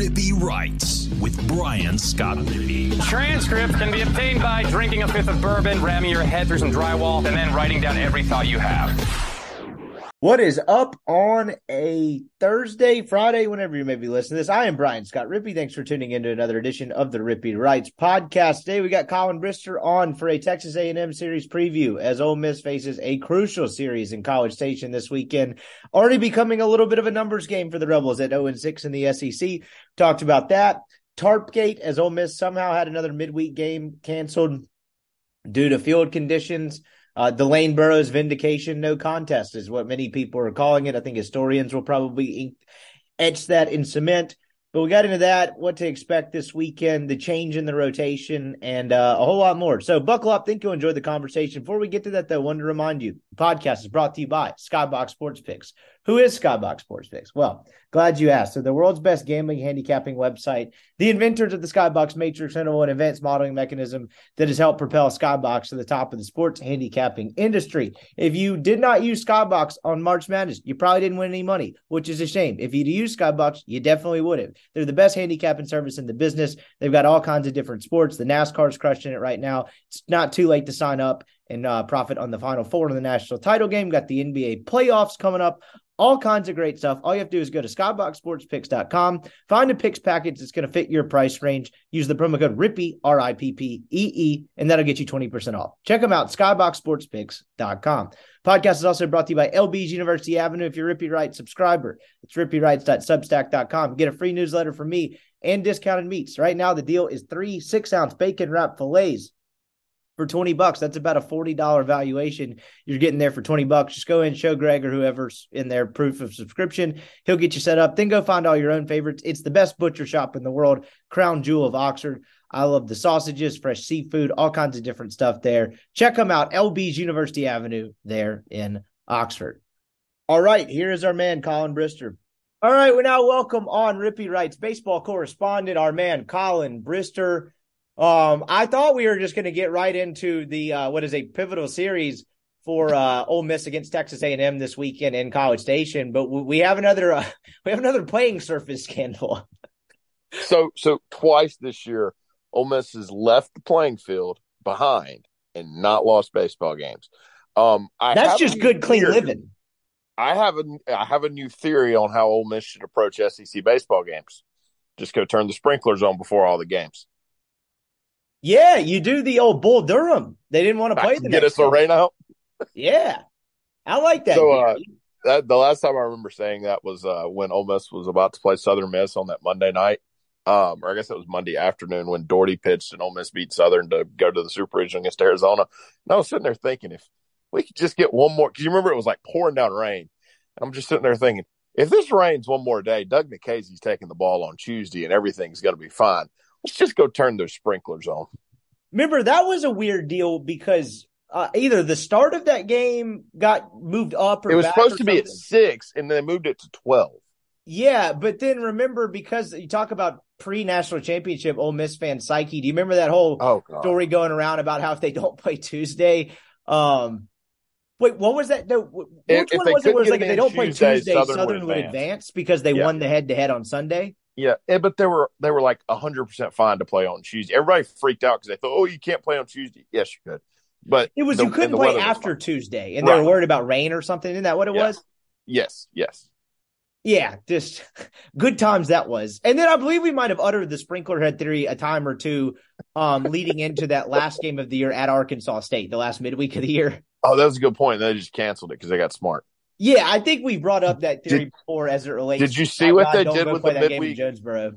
Rippee Writes with Brian Scott Rippee. Transcript can be obtained by drinking a fifth of bourbon, ramming your head through some drywall, and then writing down every thought you have. What is up on a Thursday, Friday, whenever you may be listening to this? I am Brian Scott Rippee. Thanks for tuning into another edition of the Rippee Writes podcast. Today we got Collin Brister on for a Texas A&M series preview as Ole Miss faces a crucial series in College Station this weekend. Already becoming a little bit of a numbers game for the Rebels at 0 6 in the SEC. Talked about that. Tarpgate as Ole Miss somehow had another midweek game canceled due to field conditions. Uh, the Lane Burroughs vindication, no contest is what many people are calling it. I think historians will probably etch that in cement. But we got into that, what to expect this weekend, the change in the rotation, and uh, a whole lot more. So buckle up. Think you'll enjoy the conversation. Before we get to that, though, I wanted to remind you the podcast is brought to you by Skybox Sports Picks. Who is Skybox Sports Picks? Well, glad you asked. So, the world's best gambling handicapping website, the inventors of the Skybox Matrix Interval and advanced modeling mechanism that has helped propel Skybox to the top of the sports handicapping industry. If you did not use Skybox on March Madness, you probably didn't win any money, which is a shame. If you'd used Skybox, you definitely would have. They're the best handicapping service in the business. They've got all kinds of different sports. The NASCAR's crushing it right now. It's not too late to sign up and uh, profit on the final four in the national title game. Got the NBA playoffs coming up all kinds of great stuff. All you have to do is go to skyboxsportspicks.com, find a picks package that's going to fit your price range. Use the promo code RIPPEE, R I P P E E, and that'll get you 20% off. Check them out, skyboxsportspicks.com. Podcast is also brought to you by LB's University Avenue. If you're Rippee Wright subscriber, it's rippeewrites.substack.com. Get a free newsletter from me and discounted meats. Right now, the deal is three six ounce bacon wrap fillets for 20 bucks. That's about a $40 valuation. You're getting there for 20 bucks. Just go in, show Greg or whoever's in there proof of subscription. He'll get you set up. Then go find all your own favorites. It's the best butcher shop in the world, Crown Jewel of Oxford. I love the sausages, fresh seafood, all kinds of different stuff there. Check them out. LB's University Avenue there in Oxford. All right, here is our man, Collin Brister. All right, we now welcome on Rippee Writes baseball correspondent, our man, Collin Brister. Um, I thought we were just going to get right into the uh, what is a pivotal series for uh, Ole Miss against Texas A&M this weekend in College Station, but we have another uh, we have another playing surface scandal. so, so twice this year, Ole Miss has left the playing field behind and not lost baseball games. Um, I That's just good, clean theory. living. I have a I have a new theory on how Ole Miss should approach SEC baseball games. Just go turn the sprinklers on before all the games. Yeah, you do the old Bull Durham. They didn't want to play the get us a rain out. yeah, I like that. So uh, that the last time I remember saying that was uh, when Ole Miss was about to play Southern Miss on that Monday night, um, or I guess it was Monday afternoon when Dougherty pitched and Ole Miss beat Southern to go to the Super Regional against Arizona. And I was sitting there thinking if we could just get one more, because you remember it was like pouring down rain. And I'm just sitting there thinking if this rains one more day, Doug Nikhazy's taking the ball on Tuesday and everything's going to be fine let's just go turn those sprinklers on. Remember, that was a weird deal because uh, either the start of that game got moved up or it was supposed to be at six and then they moved it to 12. Yeah, but then remember because you talk about pre national championship Ole Miss fan psyche. Do you remember that whole oh, story going around about how if they don't play Tuesday, um, Wait, what was that? No, which if, one was it? Was like if they don't Tuesday, play Tuesday, Southern, Southern would, advance. advance because they yeah. won the head to head on Sunday. Yeah, eh, but they were they were like hundred percent fine to play on Tuesday. Everybody freaked out because they thought, "Oh, you can't play on Tuesday." Yes, you could, but it was the, you couldn't play after Tuesday, and right. they were worried about rain or something. Isn't that what it yeah. was? Yes, yes. Yeah, just good times that was. And then I believe we might have uttered the sprinkler head theory a time or two um, leading into that last game of the year at Arkansas State, the last midweek of the year. Oh, that was a good point. They just canceled it because they got smart. Yeah, I think we brought up that theory did, before as it relates. Did you see what they did with the midweek? Jonesboro.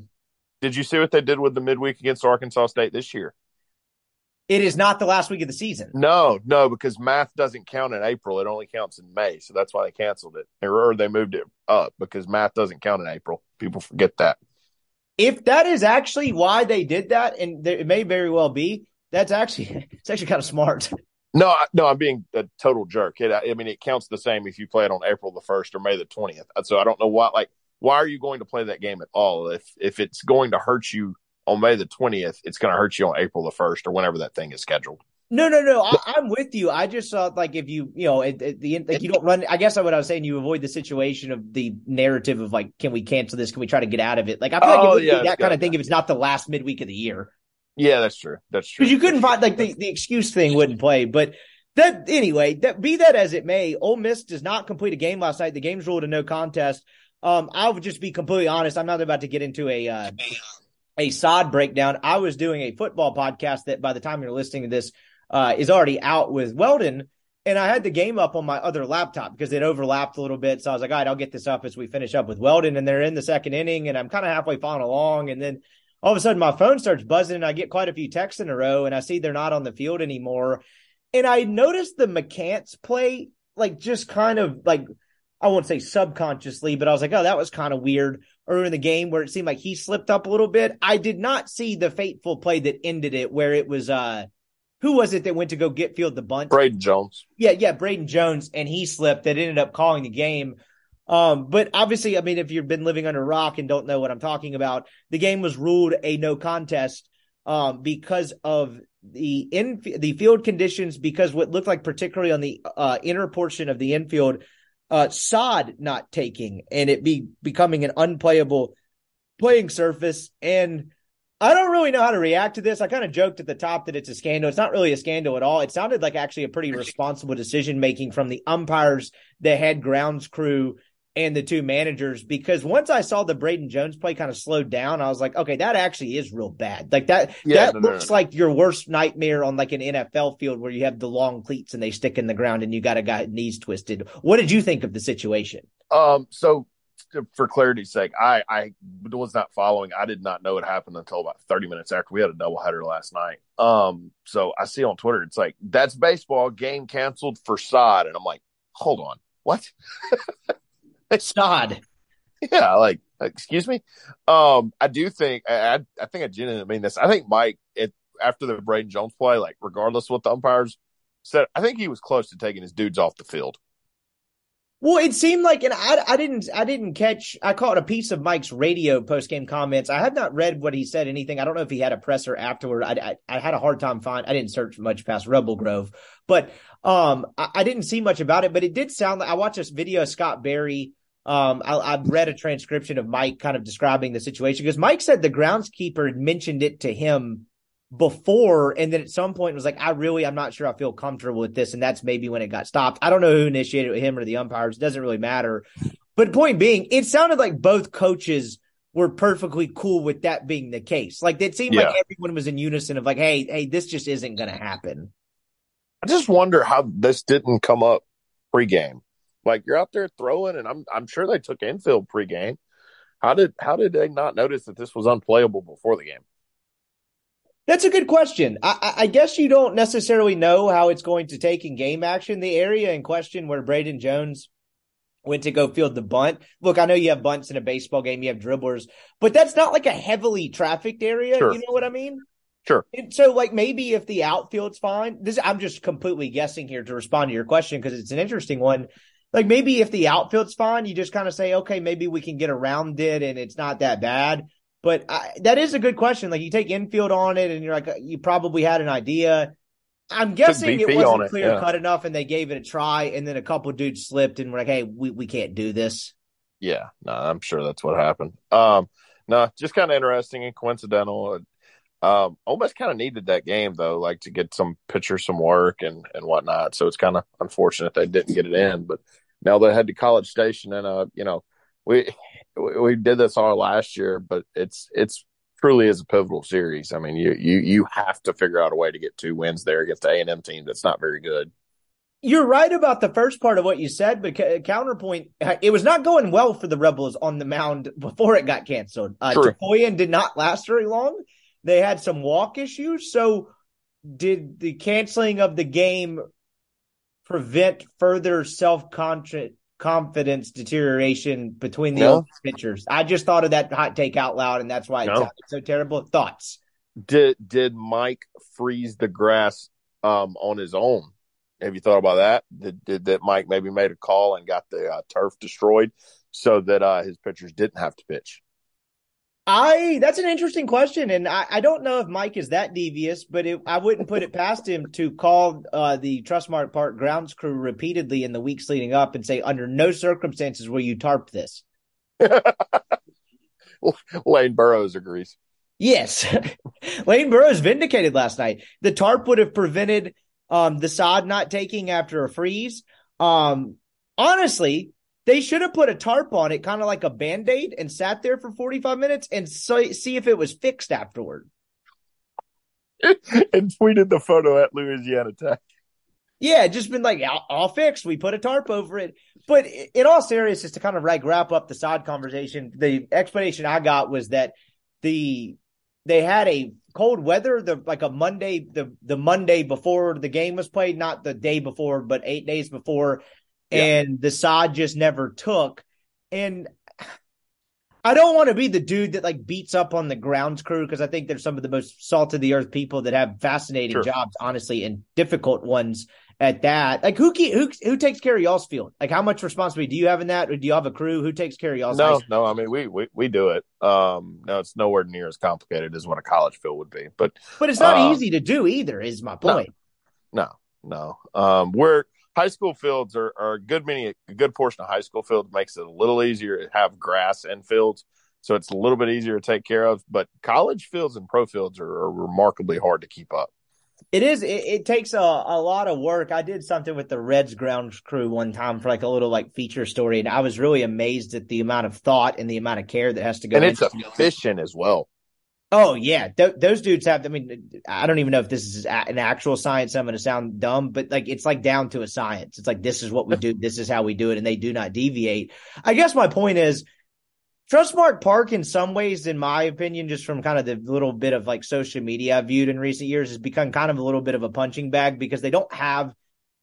Did you see what they did with the midweek against Arkansas State this year? It is not the last week of the season. No, no, because math doesn't count in April. It only counts in May. So that's why they canceled it. Or they moved it up because math doesn't count in April. People forget that. If that is actually why they did that, and it may very well be, that's actually it's actually kind of smart. No, no, I'm being a total jerk. It, I mean, it counts the same if you play it on April the first or May the twentieth. So I don't know why. Like, why are you going to play that game at all? If if it's going to hurt you on May the twentieth, it's going to hurt you on April the first or whenever that thing is scheduled. No, no, no. I, am with you. I just thought like if you, you know, at, at the end, like you don't run. I guess what I was saying, you avoid the situation of the narrative of like, can we cancel this? Can we try to get out of it? Like I feel like Oh, it would yeah, be that kind of thing if it's not the last midweek of the year Yeah, that's true. That's true. because you couldn't find like the, the excuse thing wouldn't play. But that anyway, that be that as it may, Ole Miss does not complete a game last night. The game's ruled a no contest. Um, I would just be completely honest. I'm not about to get into a uh, a sod breakdown. I was doing a football podcast that by the time you're listening to this uh, is already out with Weldon. And I had the game up on my other laptop because it overlapped a little bit. So I was like, all right, I'll get this up as we finish up with Weldon. And they're in the second inning, and I'm kind of halfway following along. And then all of a sudden, my phone starts buzzing, and I get quite a few texts in a row, and I see they're not on the field anymore. And I noticed the McCants play, like just kind of like, I won't say subconsciously, but I was like, oh, that was kind of weird. Or in the game where it seemed like he slipped up a little bit. I did not see the fateful play that ended it, where it was, uh, who was it that went to go get field the bunt? Braden Jones. Yeah, yeah, Braden Jones, and he slipped. That ended up calling the game. Um, but obviously, I mean, if you've been living under a rock and don't know what I'm talking about, the game was ruled a no contest um, because of the in the field conditions. Because what looked like, particularly on the uh, inner portion of the infield, uh, sod not taking and it be becoming an unplayable playing surface and. I don't really know how to react to this. I kind of joked at the top that it's a scandal. It's not really a scandal at all. It sounded like actually a pretty responsible decision making from the umpires, the head grounds crew, and the two managers. Because once I saw the Braden Jones play kind of slowed down, I was like, okay, that actually is real bad. Like that, Yeah, that no, looks no. like your worst nightmare on like an NFL field where you have the long cleats and they stick in the ground and you got a guy knees twisted. What did you think of the situation? Um, so for clarity's sake, I I was not following. I did not know it happened until about 30 minutes after we had a doubleheader last night. Um, so I see on Twitter it's like that's baseball game canceled for sod, and I'm like, hold on, what? Sod. yeah, like excuse me. Um, I do think I I, think I genuinely mean this. I think Mike it after the Braden Jones play, like regardless of what the umpires said, I think he was close to taking his dudes off the field. Well, it seemed like, and I, I didn't, I didn't catch. I caught a piece of Mike's radio post game comments. I have not read what he said. Anything. I don't know if he had a presser afterward. I, I, I had a hard time finding. I didn't search much past Rebel Grove, but um, I, I didn't see much about it. But it did sound like I watched this video of Scott Barry. Um, I, I read a transcription of Mike kind of describing the situation because Mike said the groundskeeper had mentioned it to him before and then at some point was like i really i'm not sure i feel comfortable with this and that's maybe when it got stopped. I don't know who initiated it with him or the umpires it doesn't really matter. But point being it sounded like both coaches were perfectly cool with that being the case. Like it seemed like everyone was in unison of like hey hey this just isn't going to happen. I just wonder how this didn't come up pregame. Like you're out there throwing, and I'm I'm sure they took infield pregame. How did how did they not notice that this was unplayable before the game? That's a good question. I, I guess you don't necessarily know how it's going to take in game action. The area in question where Braden Jones went to go field the bunt. Look, I know you have bunts in a baseball game, you have dribblers, but that's not like a heavily trafficked area. Sure. You know what I mean? Sure. And so, like, maybe if the outfield's fine, this I'm just completely guessing here to respond to your question because it's an interesting one. Like, maybe if the outfield's fine, you just kind of say, okay, maybe we can get around it and it's not that bad. But I, that is a good question. Like, you take infield on it and you're like, you probably had an idea. I'm guessing it wasn't it, clear yeah. cut enough and they gave it a try. And then a couple dudes slipped and were like, hey, we, we can't do this. Yeah, no, I'm sure that's what happened. Um, no, just kind of interesting and coincidental. Um, almost kind of needed that game though, like to get some pitcher some work and and whatnot. So it's kind of unfortunate they didn't get it in. But now they head to College Station, and uh, you know, we we we did this all last year, but it's it's truly is a pivotal series. I mean, you you you have to figure out a way to get two wins there against the A and M team that's not very good. You're right about the first part of what you said, but ca- counterpoint, it was not going well for the Rebels on the mound before it got canceled. Uh, True. Tookoian did not last very long. They had some walk issues. So, did the canceling of the game prevent further self confidence deterioration between the No. old pitchers? I just thought of that hot take out loud, and that's why it No. sounded so terrible. Thoughts? Did did Mike freeze the grass um, on his own? Have you thought about that? Did, did that Mike maybe made a call and got the uh, turf destroyed so that uh, his pitchers didn't have to pitch? I that's an interesting question, and I, I don't know if Mike is that devious, but it, I wouldn't put it past him to call uh, the Trustmark Park grounds crew repeatedly in the weeks leading up and say, under no circumstances will you tarp this. Lane Burroughs agrees. Yes, Lane Burroughs vindicated last night. The tarp would have prevented um, the sod not taking after a freeze. Um, honestly, they should have put a tarp on it, kind of like a band aid, and sat there for 45 minutes and so, see if it was fixed afterward. and tweeted the photo at Louisiana Tech. Yeah, just been like all, fixed. We put a tarp over it. But in all seriousness, to kind of like wrap up the side conversation, the explanation I got was that the they had a cold weather the like a Monday the the Monday before the game was played, not the day before, but eight days before, and the sod just never took. And I don't want to be the dude that like beats up on the grounds crew because I think they're some of the most salt of the earth people that have fascinating sure. jobs, honestly, and difficult ones at that. Like who who who takes care of y'all's field? Like how much responsibility do you have in that, or do you have a crew who takes care of y'all's? No, no. I mean, we we we do it. Um, no, it's nowhere near as complicated as what a college field would be, but but it's not um, easy to do either. Is my point? No, no. no. Um, we're high school fields are, are a good many a good portion of high school fields makes it a little easier to have grass and fields so it's a little bit easier to take care of but college fields and pro fields are, are remarkably hard to keep up it is it, it takes a, a lot of work i did something with the reds grounds crew one time for like a little like feature story and i was really amazed at the amount of thought and the amount of care that has to go into it. and it's efficient as well Oh yeah, Th- those dudes have. I mean, I don't even know if this is an actual science. I'm going to sound dumb, but like it's like down to a science. It's like this is what we do. This is how we do it, and they do not deviate. I guess my point is, Trustmark Park, in some ways, in my opinion, just from kind of the little bit of like social media I've viewed in recent years, has become kind of a little bit of a punching bag because they don't have.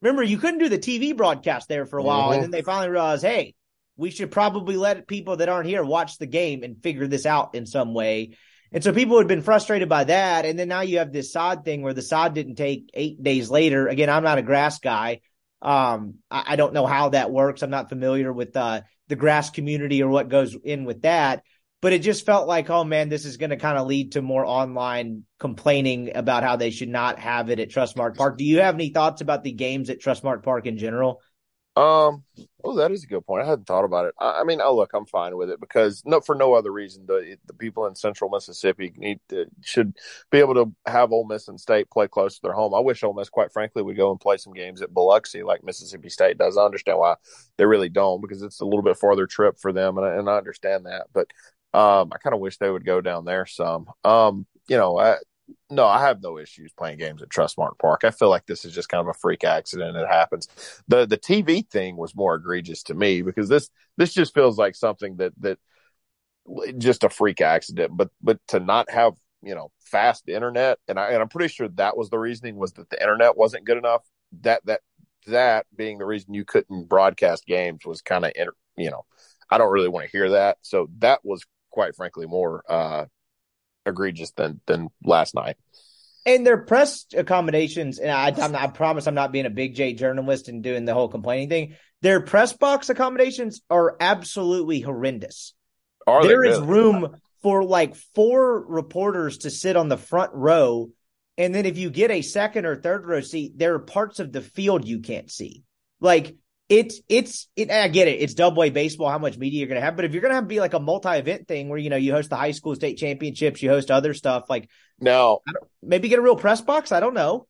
Remember, you couldn't do the TV broadcast there for a while, mm-hmm. and then they finally realized, hey, we should probably let people that aren't here watch the game and figure this out in some way. And so people had been frustrated by that. And then now you have this sod thing where the sod didn't take eight days later. Again, I'm not a grass guy. Um, I, I don't know how that works. I'm not familiar with uh, the grass community or what goes in with that. But it just felt like, oh man, this is going to kind of lead to more online complaining about how they should not have it at Trustmark Park. Do you have any thoughts about the games at Trustmark Park in general? Um, oh, that is a good point. I hadn't thought about it. I, I mean, oh, look, I'm fine with it because no, for no other reason. The the people in Central Mississippi need to should be able to have Ole Miss and State play close to their home. I wish Ole Miss, quite frankly, would go and play some games at Biloxi like Mississippi State does. I understand why they really don't because it's a little bit farther trip for them, and I, and I understand that. But um, I kind of wish they would go down there some. Um, you know, I, no, I have no issues playing games at Trustmark Park. I feel like this is just kind of a freak accident. It happens. the The TV thing was more egregious to me because this this just feels like something that that just a freak accident. But but to not have you know fast internet, and I and I'm pretty sure that was the reasoning was that the internet wasn't good enough. That that that being the reason you couldn't broadcast games was kind of you know I don't really want to hear that. So that was quite frankly more uh egregious than than last night. And their press accommodations, and I, not, I promise I'm not being a big J journalist and doing the whole complaining thing. Their press box accommodations are absolutely horrendous. Are there is room for like four reporters to sit on the front row, and then if you get a second or third row seat, there are parts of the field you can't see. Like it's it's it, I get it. It's double A baseball. How much media you're going to have, but if you're going to have be like a multi-event thing where you know you host the high school state championships, you host other stuff like no, maybe get a real press box. I don't know.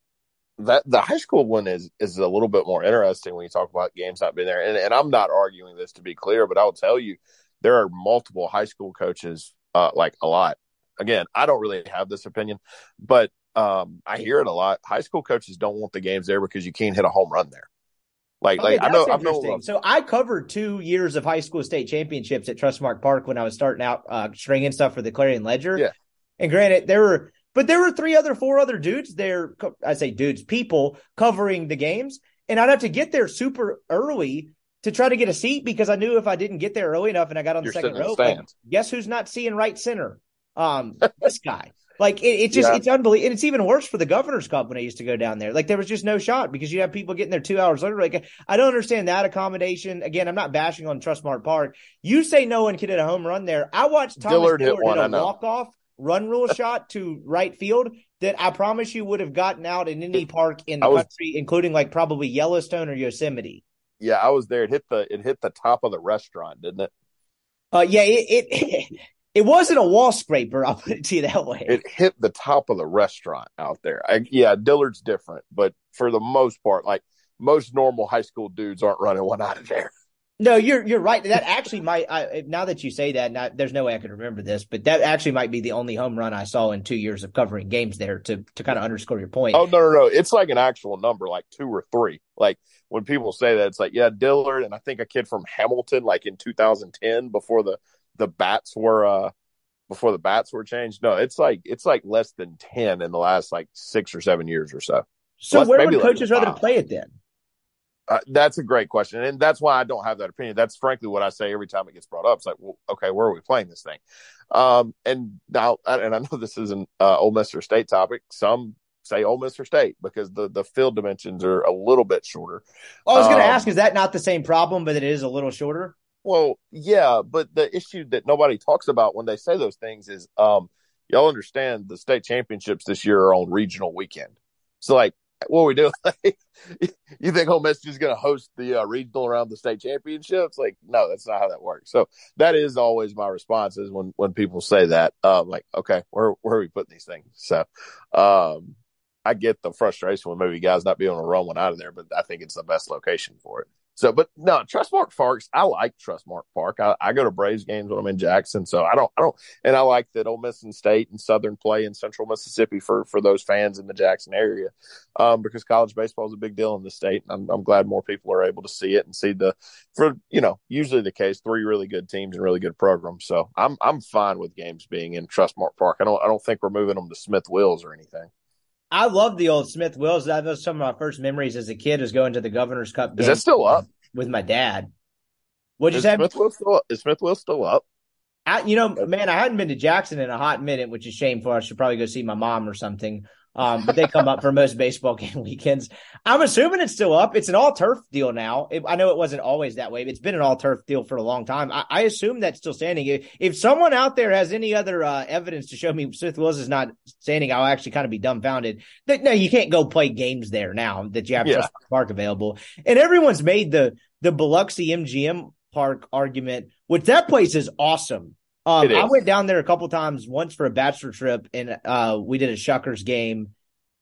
That the high school one is is a little bit more interesting when you talk about games not being there. And, and I'm not arguing this to be clear, but I'll tell you there are multiple high school coaches, uh, like a lot. Again, I don't really have this opinion, but um, I hear it a lot. High school coaches don't want the games there because you can't hit a home run there. Like, okay, like I know, I know. So I covered two years of high school state championships at Trustmark Park when I was starting out uh, stringing stuff for the Clarion Ledger. Yeah. And granted, there were, but there were three other, four other dudes there. I say dudes, people covering the games, and I'd have to get there super early to try to get a seat because I knew if I didn't get there early enough and I got on the You're second row, guess who's not seeing right center? Um, this guy. Like it, it's just Yeah. it's unbelievable, and it's even worse for the Governor's Cup when I used to go down there. Like there was just no shot because you have people getting there two hours later. Like I don't understand that accommodation. Again, I'm not bashing on Trustmark Park. You say no one can hit a home run there. I watched Thomas Dillard Dillard, hit one, hit a walk off run rule shot to right field that I promise you would have gotten out in any park in the was- country, including like probably Yellowstone or Yosemite. Yeah, I was there. It hit the it hit the top of the restaurant, didn't it? Uh, yeah, it, it it wasn't a wall scraper. I'll put it to you that way. It hit the top of the restaurant out there. I, yeah, Dillard's different, but for the most part, like most normal high school dudes aren't running one out of there. No, you're you're right. That actually might. I, now that you say that, not, there's no way I can remember this, but that actually might be the only home run I saw in two years of covering games there. To to kind of underscore your point. Oh no, no, no! It's like an actual number, like two or three. Like when people say that, it's like yeah, Dillard, and I think a kid from Hamilton, like in 2010, before the the bats were uh before the bats were changed. No, it's like it's like less than ten in the last like six or seven years or so. so let's- where maybe would like coaches rather five. play it then? Uh, that's a great question, and that's why I don't have that opinion. That's frankly what I say every time it gets brought up. It's like, well, okay, where are we playing this thing? Um, and now, and I know this is an uh, Ole Miss or State topic. Some say Ole Miss or State because the the field dimensions are a little bit shorter. I was going to Um, ask, is that not the same problem, but it is a little shorter? Well, yeah, but the issue that nobody talks about when they say those things is, um, y'all understand the state championships this year are on regional weekend. So, like, what we doing? you think Ole Miss is going to host the uh, regional around the state championships? Like, no, that's not how that works. So that is always my response is when when people say that, um, like, okay, where where are we putting these things? So, um, I get the frustration with maybe guys not being able to run one out of there, but I think it's the best location for it. So, but no, Trustmark Parks. I like Trustmark Park. I, I go to Braves games when I'm in Jackson, so I don't, I don't, and I like that Ole Miss and State and Southern play in Central Mississippi for for those fans in the Jackson area, um, because college baseball is a big deal in the state. And I'm, I'm glad more people are able to see it and see the, for you know, usually the case, three really good teams and really good programs. So I'm I'm fine with games being in Trustmark Park. I don't I don't think we're moving them to Smith Wills or anything. I love the old Smith Wills. That was some of my first memories as a kid was going to the Governor's Cup. Is that still up? with my dad? What'd you Is say? Smith Wills still up? Is Smith Wills still up? I, you know, man, I hadn't been to Jackson in a hot minute, which is shameful. I should probably go see my mom or something. Um, but they come up for most baseball game weekends. I'm assuming it's still up. It's an all turf deal now. It, I know it wasn't always that way. But it's been an all turf deal for a long time. I, I assume that's still standing. If, if someone out there has any other uh, evidence to show me Smith Wills is not standing, I'll actually kind of be dumbfounded. That no, you can't go play games there now that you have Yeah. Trust Park available. And everyone's made the the Biloxi MGM Park argument, which that place is awesome. Um, I went down there a couple times, once for a bachelor trip, and uh, we did a Shuckers game,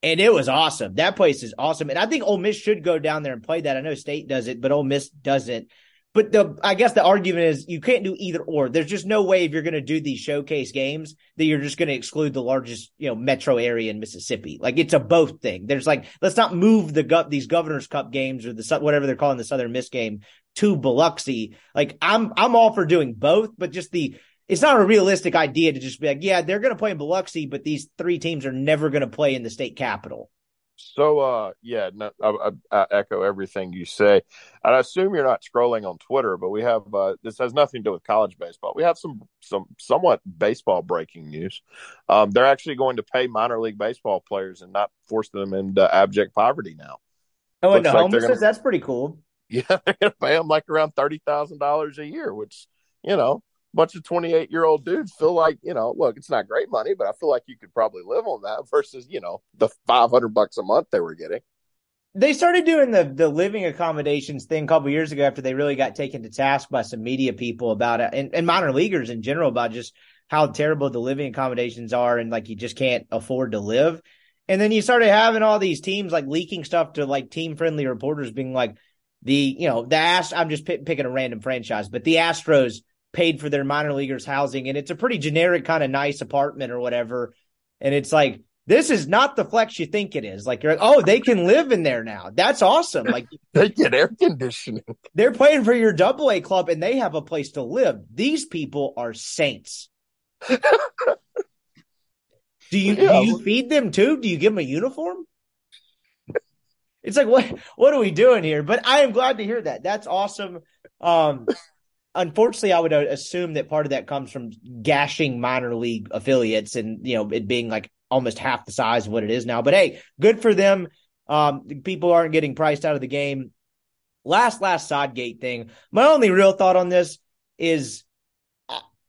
and it was awesome. That place is awesome, and I think Ole Miss should go down there and play that. I know State does it, but Ole Miss doesn't. But the I guess the argument is you can't do either or. There's just no way if you're going to do these showcase games that you're just going to exclude the largest you know metro area in Mississippi. Like it's a both thing. There's like let's not move the gut these Governor's Cup games or the whatever they're calling the Southern Miss game to Biloxi. Like I'm I'm all for doing both, but just the it's not a realistic idea to just be like, yeah, they're going to play in Biloxi, but these three teams are never going to play in the state capital. So, uh, yeah, no, I, I, I echo everything you say. And I assume you're not scrolling on Twitter, but we have uh, this has nothing to do with college baseball. We have some some somewhat baseball breaking news. Um, they're actually going to pay minor league baseball players and not force them into abject poverty now. Oh, and Looks like homelessness? Gonna, that's pretty cool. Yeah, they're going to pay them like around thirty thousand dollars a year, which you know, bunch of twenty eight year old dudes feel like you know, look, it's not great money, but I feel like you could probably live on that versus you know the five hundred bucks a month they were getting. They started doing the the living accommodations thing a couple years ago after they really got taken to task by some media people about it and, and minor leaguers in general about just how terrible the living accommodations are and like you just can't afford to live. And then you started having all these teams like leaking stuff to like team friendly reporters being like the you know the Ast I'm just pick, picking a random franchise, but the Astros paid for their minor leaguers housing and it's a pretty generic kind of nice apartment or whatever. And it's like this is not the flex you think it is. Like you're like, oh, they can live in there now. That's awesome. Like They get air conditioning. they're playing for your double A club and they have a place to live. These people are saints. do you Yeah. do you feed them too? Do you give them a uniform? It's like what what are we doing here? But I am glad to hear that. That's awesome. Um unfortunately, I would uh, assume that part of that comes from gashing minor league affiliates and you know it being like almost half the size of what it is now. But hey, good for them. Um, people aren't getting priced out of the game. Last last Sodgate thing. My only real thought on this is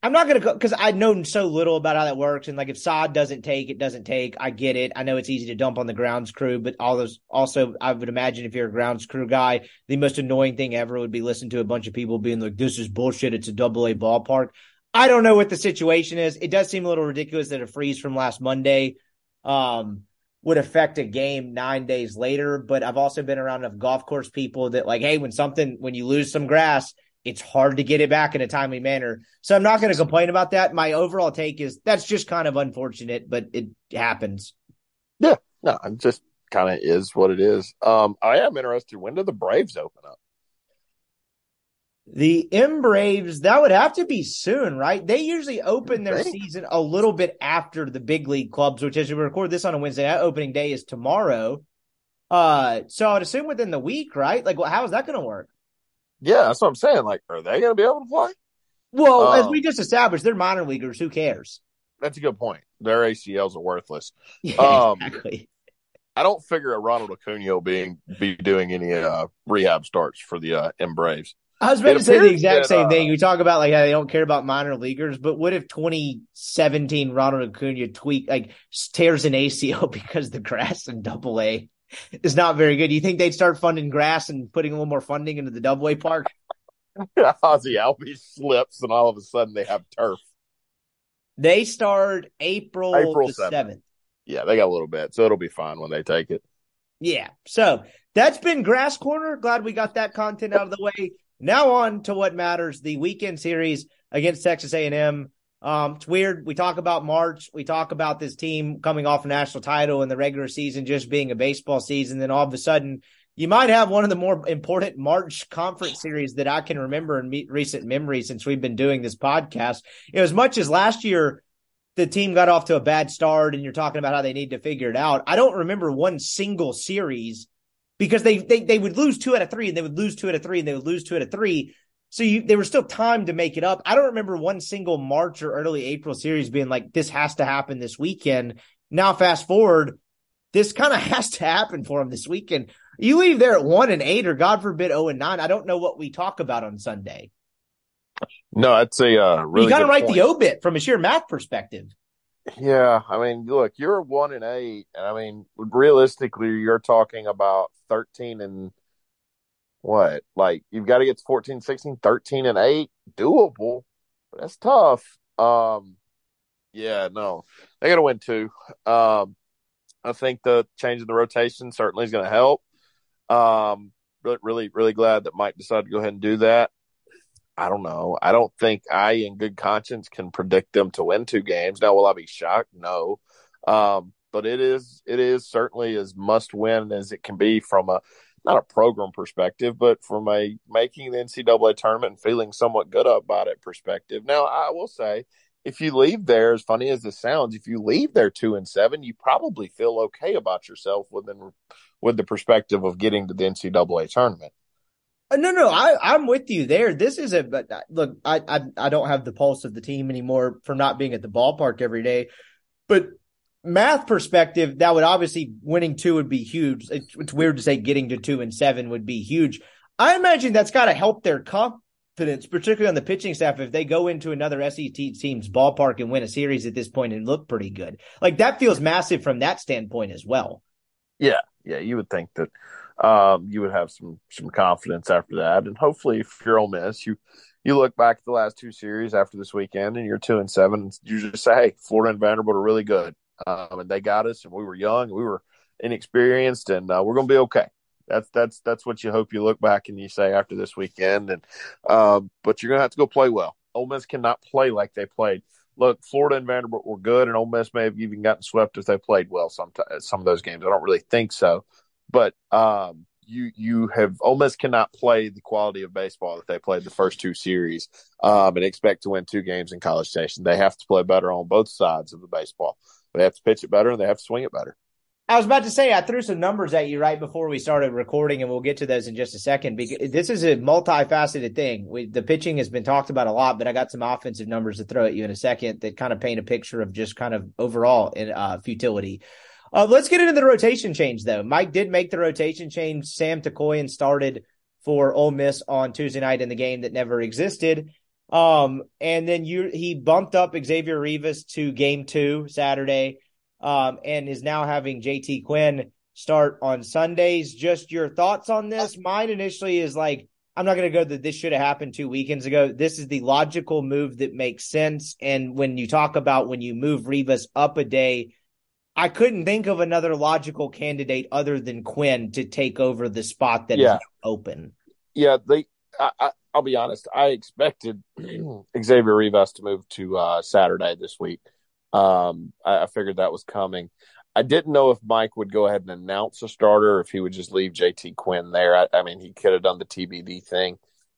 I'm not gonna go because I know so little about how that works, and like if Sod doesn't take, it doesn't take. I get it. I know it's easy to dump on the grounds crew, but all those also, I would imagine if you're a grounds crew guy, the most annoying thing ever would be listening to a bunch of people being like, "This is bullshit. It's a double A ballpark." I don't know what the situation is. It does seem a little ridiculous that a freeze from last Monday um, would affect a game nine days later. But I've also been around enough golf course people that like, hey, when something when you lose some grass it's hard to get it back in a timely manner. So I'm not going to complain about that. My overall take is that's just kind of unfortunate, but it happens. Yeah, no, it just kind of is what it is. Um, I am interested. When do the Braves open up? The M Braves, that would have to be soon, right? They usually open their season a little bit after the big league clubs, which as we record this on a Wednesday, that opening day is tomorrow. Uh, so I'd assume within the week, right? Like, well, how is that going to work? Yeah, that's what I'm saying. Like, are they going to be able to play? Well, um, as we just established, they're minor leaguers. Who cares? That's a good point. Their ACLs are worthless. Yeah, um, exactly. I don't figure a Ronald Acuna being be doing any uh, rehab starts for the uh, M Braves. I was about to say the exact that, same uh, thing. You talk about like how they don't care about minor leaguers, but what if 2017 Ronald Acuna tweak like tears an ACL because the grass in Double A is not very good. Do you think they'd start funding grass and putting a little more funding into the A park? Ozzie Albies slips, and all of a sudden they have turf. They start April, April 7th. 7th. Yeah, they got a little bit, so it'll be fine when they take it. Yeah. So that's been Grass Corner. Glad we got that content out of the way. Now on to what matters: the weekend series against Texas A&M. Um, it's weird. We talk about March. We talk about this team coming off a national title and the regular season just being a baseball season. Then all of a sudden, you might have one of the more important March conference series that I can remember in me- recent memory since we've been doing this podcast. You know, as much as last year, the team got off to a bad start and you're talking about how they need to figure it out. I don't remember one single series because they, they, they would lose two out of three and they would lose two out of three and they would lose two out of three so you, there was still time to make it up. I don't remember one single March or early April series being like, this has to happen this weekend. Now, fast forward, this kind of has to happen for them this weekend. You leave there at one and eight, or God forbid, zero oh and nine. I don't know what we talk about on Sunday. No, that's a uh, really. You got to write point. the obit from a sheer math perspective. Yeah, I mean, look, you're one and eight, and I mean, realistically, you're talking about thirteen and what? Like you've got to get to 14, 16, 13 and 8. Doable, but that's tough. Um yeah, no. They got to win two. Um I think the change in the rotation certainly is to help. Um really really really glad that Mike decided to go ahead and do that. I don't know. I don't think I, in good conscience, can predict them to win two games. Now, will I be shocked? No. Um, but it is it is certainly as must win as it can be from a not a program perspective, but from a making the NCAA tournament and feeling somewhat good about it perspective. Now, I will say, if you leave there, as funny as this sounds, if you leave there two and seven, you probably feel okay about yourself within with the perspective of getting to the NCAA tournament. Uh, no, no, I, I'm with you there. This is a but uh, look, I, I I don't have the pulse of the team anymore from not being at the ballpark every day, but math perspective, that would obviously winning two would be huge. It's, it's weird to say getting to two and seven would be huge. I imagine that's got to help their confidence, particularly on the pitching staff, if they go into another SEC team's ballpark and win a series at this point and look pretty good. Like that feels massive from that standpoint as well. Yeah, yeah, you would think that um, you would have some some confidence after that, and hopefully, if you're Ole Miss, you you look back at the last two series after this weekend, and you're two and seven. and You just say, "Hey, Florida and Vanderbilt are really good um, and they got us, and we were young, we were inexperienced, and uh, we're going to be okay. That's that's that's what you hope you look back and you say after this weekend, and uh, but you're going to have to go play well. Ole Miss cannot play like they played. Look, Florida and Vanderbilt were good, and Ole Miss may have even gotten swept if they played well. Some some of those games, I don't really think so, but um, you you have Ole Miss cannot play the quality of baseball that they played the first two series um, and expect to win two games in College Station. They have to play better on both sides of the baseball. They have to pitch it better and they have to swing it better. I was about to say I threw some numbers at you right before we started recording, and we'll get to those in just a second. Because this is a multifaceted thing. We, the pitching has been talked about a lot, but I got some offensive numbers to throw at you in a second that kind of paint a picture of just kind of overall in uh, futility. Uh, let's get into the rotation change though. Mike did make the rotation change. Sam Tookoian started for Ole Miss on Tuesday night in the game that never existed. Um, and then you he bumped up Xavier Rivas to game two Saturday um, and is now having JT Quinn start on Sundays. Just your thoughts on this? Mine initially is like, I'm not going to go that this should have happened two weekends ago. This is the logical move that makes sense. And when you talk about when you move Rivas up a day, I couldn't think of another logical candidate other than Quinn to take over the spot that yeah. is open. Yeah, they. I, I, will be honest. I expected Xavier Rivas to move to uh, Saturday this week. Um, I, I figured that was coming. I didn't know if Mike would go ahead and announce a starter or if he would just leave JT Quinn there. I, I mean, he could have done the TBD thing.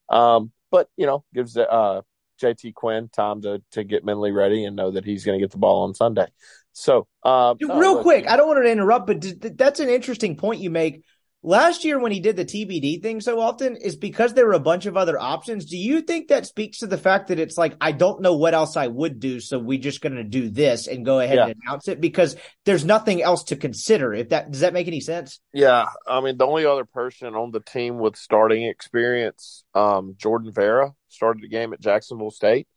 Um, but, you know, gives uh, JT Quinn time to, to get mentally ready and know that he's going to get the ball on Sunday. So, uh, real uh, quick, I don't want to interrupt, but that's an interesting point you make Last year, when he did the TBD thing so often, is because there were a bunch of other options. Do you think that speaks to the fact that it's like, I don't know what else I would do, so we're just going to do this and go ahead yeah. and announce it because there's nothing else to consider? If that does that make any sense? Yeah, I mean, the only other person on the team with starting experience, um, Jordan Vera, started the game at Jacksonville State.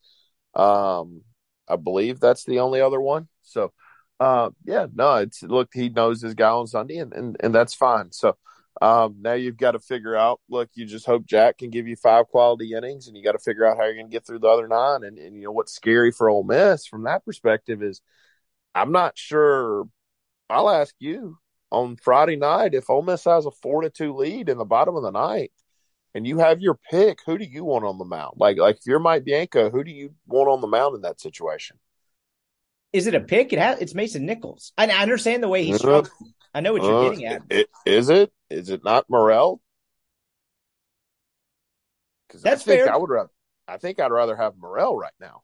Um, I believe that's the only other one. So, uh, yeah, no, it's look, he knows his guy on Sunday, and and, and that's fine. So. Um, now you've got to figure out. Look, you just hope Jack can give you five quality innings, and you got to figure out how you're going to get through the other nine. And, and you know what's scary for Ole Miss from that perspective is, I'm not sure. I'll ask you on Friday night if Ole Miss has a four to two lead in the bottom of the ninth, and you have your pick. Who do you want on the mound? Like, like if you're Mike Bianco, who do you want on the mound in that situation? Is it a pick? It has. It's Mason Nichols. I, I understand the way he struck. I know what you're uh, getting at. It, is it? Is it not Murrell? Because that's I think fair. I would rather. I think I'd rather have Murrell right now.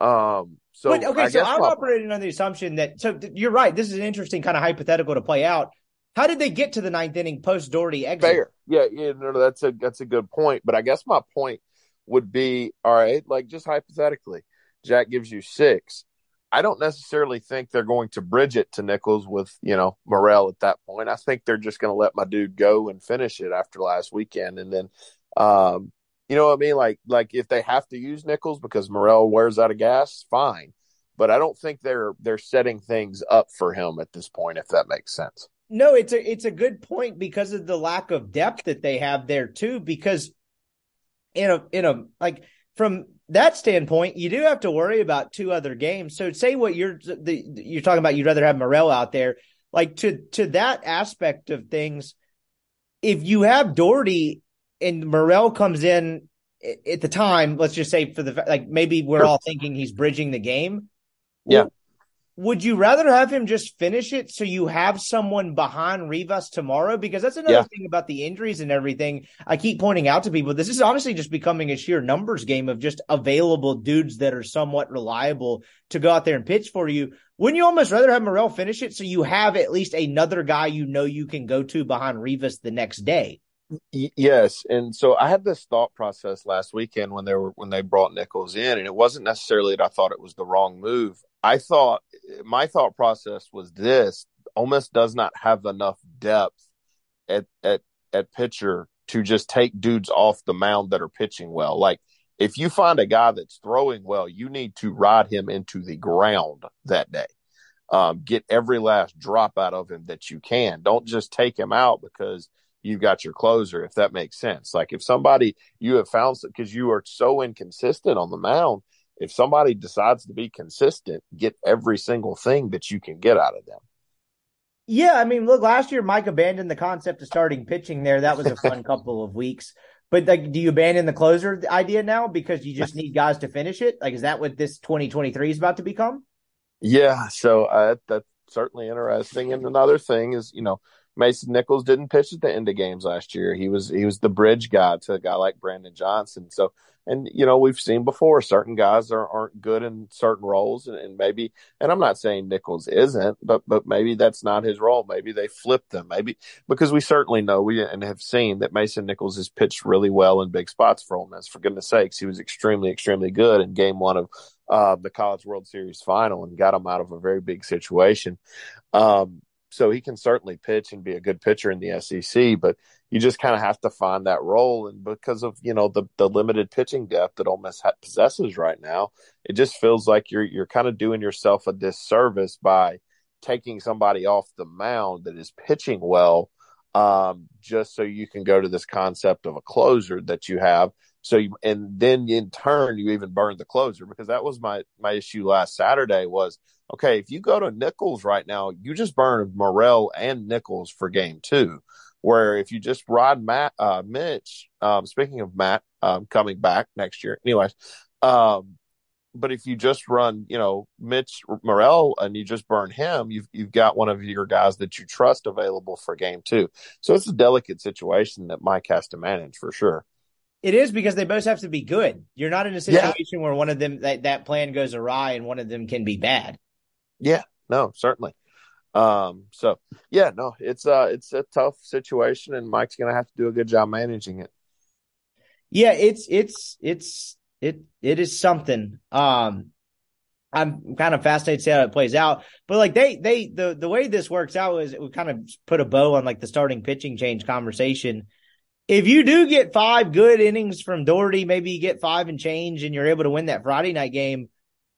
Um. So but, okay, I so I'm my, operating on the assumption that. So you're right. This is an interesting kind of hypothetical to play out. How did they get to the ninth inning post Dougherty exit? Fair. Yeah, yeah, no, no, that's a that's a good point. But I guess my point would be, all right, like just hypothetically, Jack gives you six. I don't necessarily think they're going to bridge it to Nichols with, you know, Murrell at that point. I think they're just going to let my dude go and finish it after last weekend. And then, um, you know what I mean? Like, like if they have to use Nichols because Murrell wears out of gas, fine. But I don't think they're they're setting things up for him at this point, if that makes sense. No, it's a it's a good point because of the lack of depth that they have there too. Because in a in a like from that standpoint, you do have to worry about two other games. So say what you're the, you're talking about. You'd rather have Murrell out there, like to to that aspect of things. If you have Dougherty and Murrell comes in at the time, let's just say for the like maybe we're all thinking he's bridging the game. Yeah would you rather have him just finish it so you have someone behind Rivas tomorrow? Because that's another yeah. thing about the injuries and everything. I keep pointing out to people this is honestly just becoming a sheer numbers game of just available dudes that are somewhat reliable to go out there and pitch for you. Wouldn't you almost rather have Murrell finish it so you have at least another guy you know you can go to behind Rivas the next day? Yes, and so I had this thought process last weekend when they were when they brought Nichols in, and it wasn't necessarily that I thought it was the wrong move. I thought my thought process was this: Ole Miss does not have enough depth at at at pitcher to just take dudes off the mound that are pitching well. Like if you find a guy that's throwing well, you need to ride him into the ground that day. Um, get every last drop out of him that you can. Don't just take him out because you've got your closer, if that makes sense. Like if somebody you have found because you are so inconsistent on the mound, if somebody decides to be consistent, get every single thing that you can get out of them. Yeah, I mean, look, last year Mike abandoned the concept of starting pitching there. That was a fun couple of weeks. But like, do you abandon the closer idea now because you just need guys to finish it? Like, is that what this 2023 is about to become? Yeah, so uh, that's certainly interesting. And another thing is, you know, Mason Nichols didn't pitch at the end of games last year. He was he was the bridge guy to a guy like Brandon Johnson. So and you know we've seen before certain guys are, aren't good in certain roles and, and, maybe and i'm not saying nichols isn't but but maybe that's not his role maybe they flip them maybe because we certainly know we and have seen that mason nichols has pitched really well in big spots for Ole Miss. for goodness sakes he was extremely extremely good in game one of uh, the college world series final and got him out of a very big situation um, so he can certainly pitch and be a good pitcher in the SEC, but you just kind of have to find that role. And because of you know the the limited pitching depth that Ole Miss possesses right now, it just feels like you're you're kind of doing yourself a disservice by taking somebody off the mound that is pitching well, um, just so you can go to this concept of a closer that you have. So you, and then in turn you even burn the closer because that was my my issue last Saturday was okay, if you go to Nichols right now, you just burn Murrell and Nichols for game two. Where if you just ride Matt, uh, Mitch, um, speaking of Matt, um, coming back next year, anyways, um, but if you just run, you know, Mitch Murrell and you just burn him, you've you've got one of your guys that you trust available for game two. So it's a delicate situation that Mike has to manage for sure. It is because they both have to be good. You're not in a situation yeah. where one of them that, that plan goes awry and one of them can be bad. Yeah, no, certainly. Um, so yeah, no, it's uh it's a tough situation and Mike's gonna have to do a good job managing it. Yeah, it's it's it's it it is something. Um I'm kind of fascinated to see how it plays out. But like they they the the way this works out is we kind of put a bow on like the starting pitching change conversation. If you do get five good innings from Dougherty, maybe you get five and change and you're able to win that Friday night game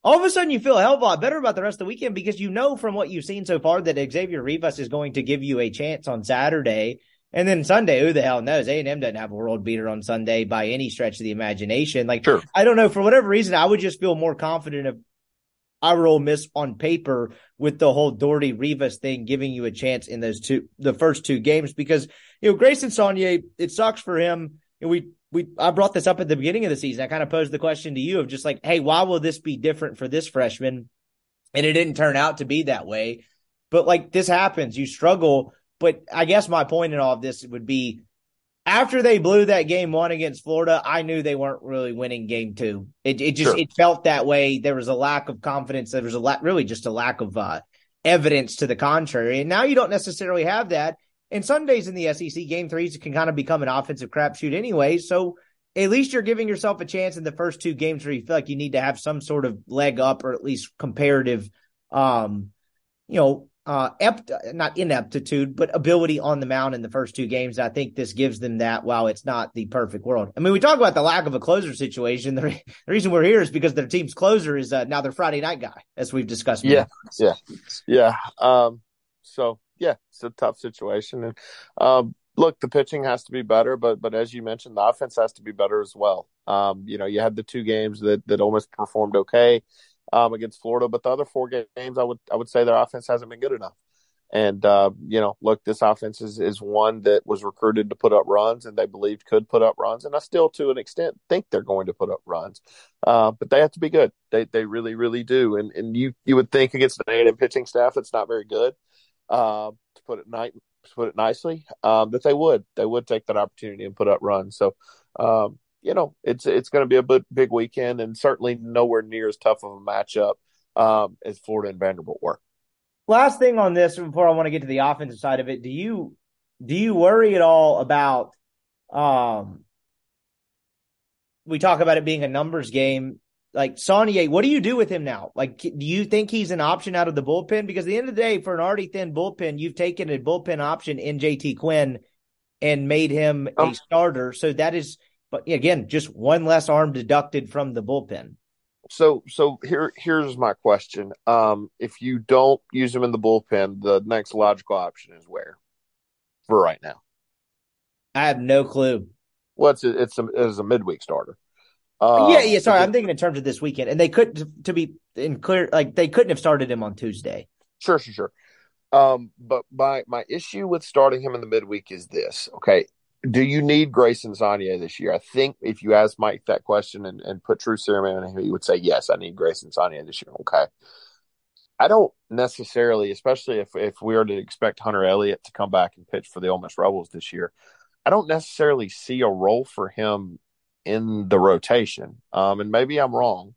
all of a sudden you feel a hell of a lot better about the rest of the weekend because you know from what you've seen so far that Xavier Rivas is going to give you a chance on Saturday. And then Sunday, who the hell knows? A&M doesn't have a world beater on Sunday by any stretch of the imagination. Like, sure. I don't know. For whatever reason, I would just feel more confident of our Ole Miss on paper with the whole Dougherty Rivas thing giving you a chance in those two, the first two games because, you know, Grayson Saunier, it sucks for him. And we we I brought this up at the beginning of the season. I kind of posed the question to you of just like, hey, why will this be different for this freshman? And it didn't turn out to be that way. But like this happens, you struggle. But I guess my point in all of this would be after they blew that game one against Florida, I knew they weren't really winning game two. It it just sure. it felt that way. There was a lack of confidence. There was a lot really just a lack of uh, evidence to the contrary. And now you don't necessarily have that. And Sundays in the SEC game threes can kind of become an offensive crapshoot anyway. So at least you're giving yourself a chance in the first two games where you feel like you need to have some sort of leg up or at least comparative, um, you know, uh, ept, not ineptitude, but ability on the mound in the first two games. I think this gives them that while it's not the perfect world. I mean, we talk about the lack of a closer situation. The, re- the reason we're here is because their team's closer is uh, now their Friday night guy, as we've discussed. Yeah. Yeah. Yeah. Um, so yeah, it's a tough situation. And um, look, the pitching has to be better, but but as you mentioned, the offense has to be better as well. Um, you know, you had the two games that that almost performed okay um, against Florida, but the other four games, I would I would say their offense hasn't been good enough. And uh, you know, look, this offense is is one that was recruited to put up runs, and they believed could put up runs, and I still, to an extent, think they're going to put up runs. Uh, but they have to be good. They they really really do. And and you you would think against an A&M pitching staff that's not very good uh, to put it night to put it nicely, um, that they would they would take that opportunity and put up runs. So, um, you know, it's it's going to be a big, big weekend, and certainly nowhere near as tough of a matchup um, as Florida and Vanderbilt were. Last thing on this before I want to get to the offensive side of it, do you do you worry at all about? Um, we talk about it being a numbers game like Saunier, what do you do with him now? Like, do you think he's an option out of the bullpen? Because at the end of the day, for an already thin bullpen, you've taken a bullpen option in JT Quinn and made him um, a starter. So that is, but again, just one less arm deducted from the bullpen. So, so here, here's my question. Um, if you don't use him in the bullpen, the next logical option is where for right now? I have no clue. Well, it's a, it's a, it's a midweek starter. Uh, yeah, yeah. Sorry, I'm thinking in terms of this weekend, and they couldn't to be in clear, like they couldn't have started him on Tuesday. Sure, sure, sure. Um, but my my issue with starting him in the midweek is this. Okay, do you need Grayson Saunier this year? I think if you ask Mike that question and, and put true serum in him, he would say yes. I need Grayson Saunier this year. Okay. I don't necessarily, especially if if we are to expect Hunter Elliott to come back and pitch for the Ole Miss Rebels this year, I don't necessarily see a role for him in the rotation. Um, and maybe I'm wrong,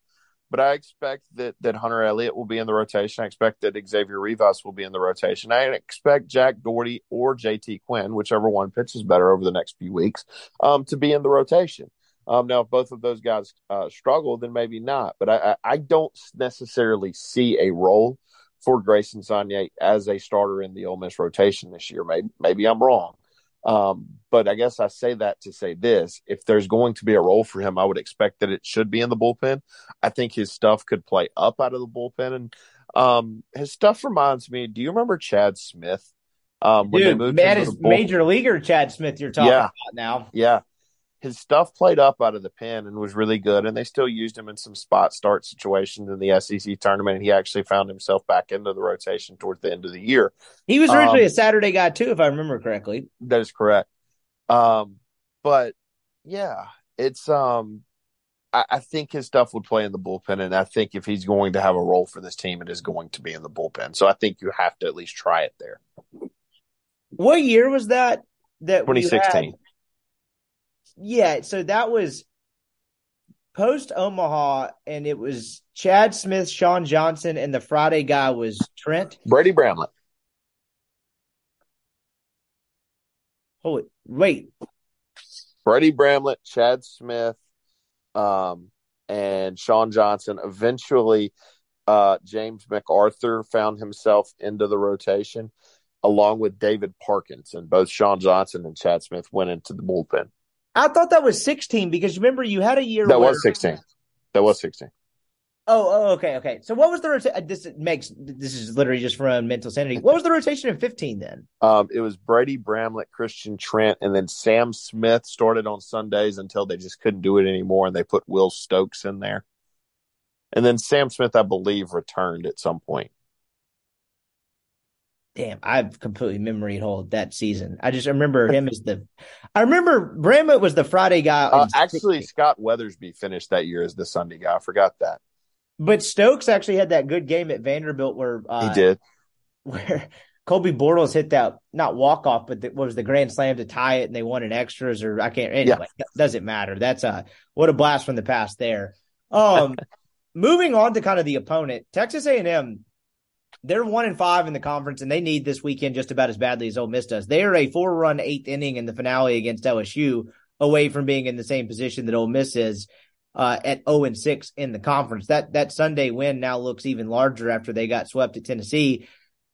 but I expect that that Hunter Elliott will be in the rotation. I expect that Xavier Rivas will be in the rotation. I expect Jack Dougherty or JT Quinn, whichever one pitches better over the next few weeks, um, to be in the rotation. Um, now, if both of those guys uh, struggle, then maybe not. But I, I don't necessarily see a role for Grayson Saunier as a starter in the Ole Miss rotation this year. Maybe, maybe I'm wrong. Um, but I guess I say that to say this: if there's going to be a role for him, I would expect that it should be in the bullpen. I think his stuff could play up out of the bullpen, and um, his stuff reminds me. Do you remember Chad Smith? Um, when Dude, they moved man, is major leaguer Chad Smith you're talking yeah. about now. Yeah, his stuff played up out of the pen and was really good. And they still used him in some spot start situations in the SEC tournament. And he actually found himself back into the rotation towards the end of the year. He was originally um, a Saturday guy too, if I remember correctly. That is correct. Um, but yeah, it's um, I, I think his stuff would play in the bullpen, and I think if he's going to have a role for this team, it is going to be in the bullpen. So I think you have to at least try it there. What year was that? That 2016 yeah, so that was post Omaha, and it was Chad Smith, Sean Johnson, and the Friday guy was Trent Brady Bramlett. Holy wait, Brady Bramlett, Chad Smith, um, and Sean Johnson. Eventually, uh, James McArthur found himself into the rotation along with David Parkinson. Both Sean Johnson and Chad Smith went into the bullpen. I thought that was 16 because remember you had a year that where... was 16. That was 16. Oh, oh, okay, okay. So what was the rotation? This makes this is literally just from mental sanity. What was the rotation in 15 then? Um, it was Brady Bramlett, Christian Trent, and then Sam Smith started on Sundays until they just couldn't do it anymore, and they put Will Stokes in there. And then Sam Smith, I believe, returned at some point damn, I've completely memory hold that season. I just remember him as the, I remember Bramlett was the Friday guy. Uh, actually, Scott Weathersby finished that year as the Sunday guy. I forgot that. But Stokes actually had that good game at Vanderbilt where uh, he did, where Colby Bortles hit that not walk off, but the, what was the grand slam to tie it, and they won in extras, or I can't. Anyway, yeah. doesn't matter. That's a what a blast from the past there. Um, moving on to kind of the opponent, Texas A and M they're one and five in the conference, and they need this weekend just about as badly as Ole Miss does. They are a four run eighth inning in the finale against LSU, away from being in the same position that Ole Miss is uh, at 0 and 6 in the conference. That that Sunday win now looks even larger after they got swept at Tennessee.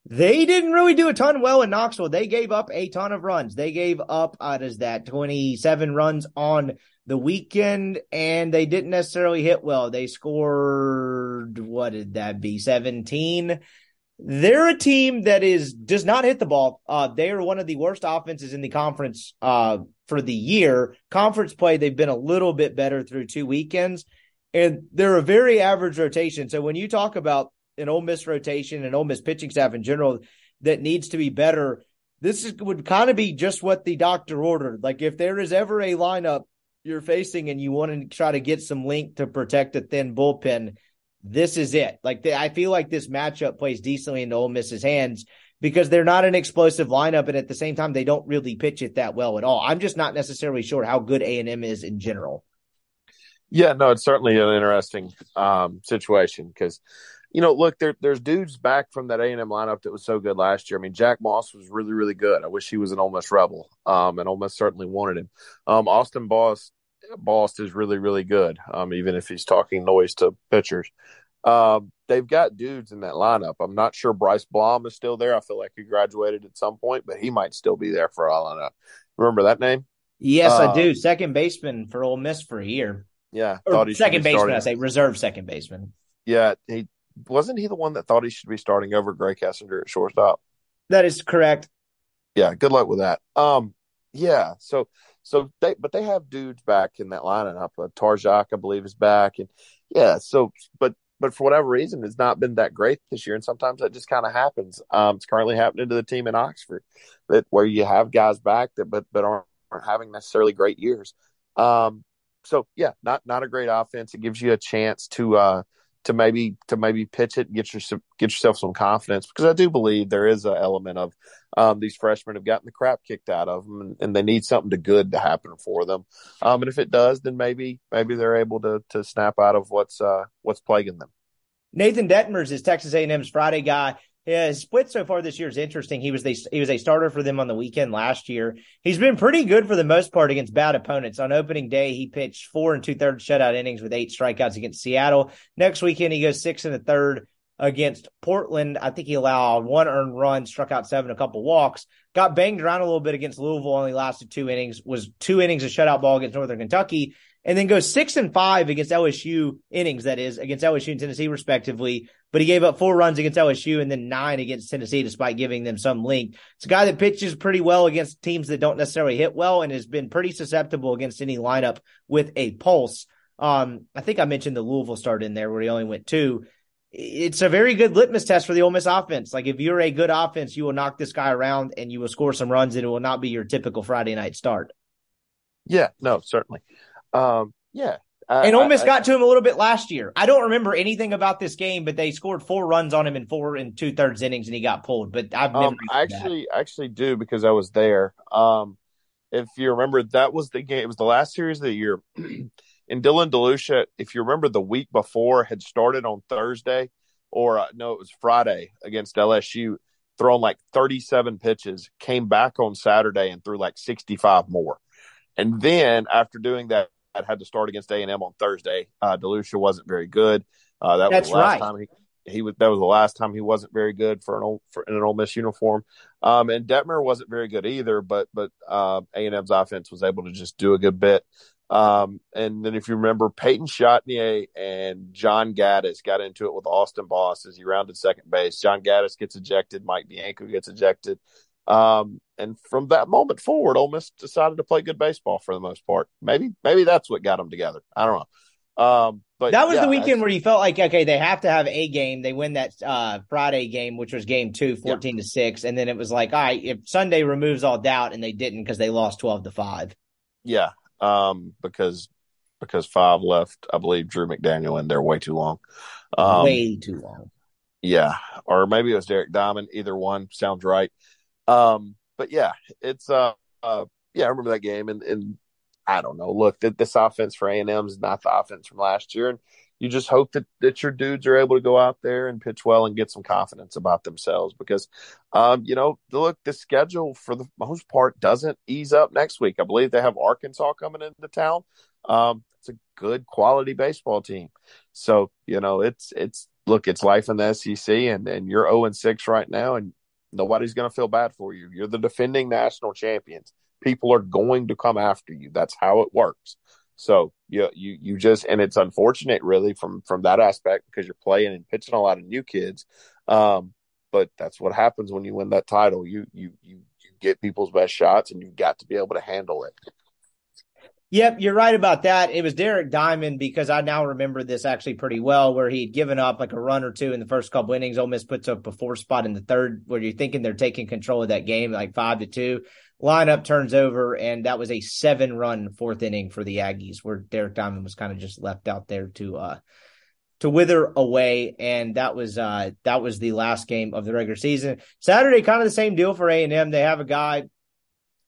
They didn't really do a ton well in Knoxville. They gave up a ton of runs. They gave up, uh, does that 27 runs on the weekend, and they didn't necessarily hit well. They scored, what did that be, 17? They're a team that is does not hit the ball. Uh, they are one of the worst offenses in the conference uh, for the year. Conference play, they've been a little bit better through two weekends, and they're a very average rotation. So when you talk about an Ole Miss rotation and Ole Miss pitching staff in general that needs to be better, this is, would kind of be just what the doctor ordered. Like if there is ever a lineup you're facing and you want to try to get some link to protect a thin bullpen this is it. Like the, I feel like this matchup plays decently into Ole Miss's hands because they're not an explosive lineup, and at the same time, they don't really pitch it that well at all. I'm just not necessarily sure how good A and M is in general. Yeah, no, it's certainly an interesting um, situation because, you know, look, there, there's dudes back from that A and M lineup that was so good last year. I mean, Jack Moss was really, really good. I wish he was an Ole Miss Rebel, um, and Ole Miss certainly wanted him. Um, Austin Bost Bost is really, really good. Um, even if he's talking noise to pitchers. Um, they've got dudes in that lineup. I'm not sure Bryce Blaum is still there. I feel like he graduated at some point, but he might still be there for all I know. Remember that name? Yes, uh, I do. Second baseman for Ole Miss for a year. Yeah, second baseman. Starting. I say reserve second baseman. Yeah, he wasn't he the one that thought he should be starting over Grae Kessinger at shortstop. That is correct. Yeah, good luck with that. Um, yeah, so so they, but they have dudes back in that lineup. Uh, Targac, I believe, is back, and yeah. So, but but for whatever reason, it's not been that great this year, and sometimes that just kind of happens. Um, it's currently happening to the team in Oxford, that where you have guys back that but but aren't, aren't having necessarily great years. Um, so yeah, not not a great offense. It gives you a chance to uh to maybe to maybe pitch it and get your get yourself some confidence because I do believe there is an element of um, these freshmen have gotten the crap kicked out of them and, and, they need something to good to happen for them. Um, and if it does, then maybe maybe they're able to to snap out of what's uh, what's plaguing them. Nathan Dettmers is Texas A&M's Friday guy. Yeah, his split so far this year is interesting. He was the, he was a starter for them on the weekend last year. He's been pretty good for the most part against bad opponents. On opening day, he pitched four and two thirds shutout innings with eight strikeouts against Seattle. Next weekend, he goes six and a third against Portland. I think he allowed one earned run, struck out seven, a couple walks, got banged around a little bit against Louisville, only lasted two innings, was two innings of shutout ball against Northern Kentucky, and then goes six and five against LSU innings, that is, against LSU and Tennessee, respectively. But he gave up four runs against LSU and then nine against Tennessee, despite giving them some length. It's a guy that pitches pretty well against teams that don't necessarily hit well and has been pretty susceptible against any lineup with a pulse. Um, I think I mentioned the Louisville start in there where he only went two. It's a very good litmus test for the Ole Miss offense. Like if you're a good offense, you will knock this guy around and you will score some runs and it will not be your typical Friday night start. Yeah, no, certainly. Um, yeah. I, and Ole Miss I, got to him a little bit last year. I don't remember anything about this game, but they scored four runs on him in four and two thirds innings, and he got pulled. But I've um, I actually that. actually do because I was there. Um, if you remember, that was the game. It was the last series of the year. and Dylan DeLucia, if you remember, the week before had started on Thursday, or uh, no, it was Friday against LSU, thrown like 37 pitches, came back on Saturday and threw like 65 more. And then after doing that had to start against A and M on Thursday. Uh, DeLucia wasn't very good. Uh, that That's was the last right. time he he was that was the last time he wasn't very good for an old for in an Ole Miss uniform. Um, and Dettmer wasn't very good either, but but uh, A and M's offense was able to just do a good bit. Um, and then if you remember, Peyton Chatagnier and John Gaddis got into it with Austin Bost as he rounded second base. John Gaddis gets ejected, Mike Bianco gets ejected. Um, and from that moment forward, Ole Miss decided to play good baseball for the most part. Maybe, maybe that's what got them together. I don't know. Um, but that was yeah, the weekend where you felt like, okay, they have to have a game. They win that uh, Friday game, which was game two, 14 yeah. to six. And then it was like, all right, if Sunday removes all doubt and they didn't because they lost 12 to five. Yeah. Um, because, because five left, I believe Drew McDaniel in there way too long. Um, way too long. Yeah. Or maybe it was Derek Diamond. Either one sounds right. Um, but yeah, it's uh, uh, yeah, I remember that game, and and I don't know. Look, that this offense for A and M is not the offense from last year, and you just hope that that your dudes are able to go out there and pitch well and get some confidence about themselves because, um, you know, look, the schedule for the most part doesn't ease up next week. I believe they have Arkansas coming into town. Um, it's a good quality baseball team, so you know, it's it's look, it's life in the SEC, and and you're zero oh and six right now, and Nobody's going to feel bad for you. You're the defending national champions. People are going to come after you. That's how it works. So you you you just and it's unfortunate really from from that aspect because you're playing and pitching a lot of new kids. Um, but that's what happens when you win that title. You you you you get people's best shots and you've got to be able to handle it. Yep, you're right about that. It was Derek Diamond because I now remember this actually pretty well, where he'd given up like a run or two in the first couple innings. Ole Miss puts up a four spot in the third, where you're thinking they're taking control of that game, like five to two. Lineup turns over, and that was a seven run fourth inning for the Aggies, where Derek Diamond was kind of just left out there to uh to wither away, and that was uh that was the last game of the regular season. Saturday, kind of the same deal for A and M. They have a guy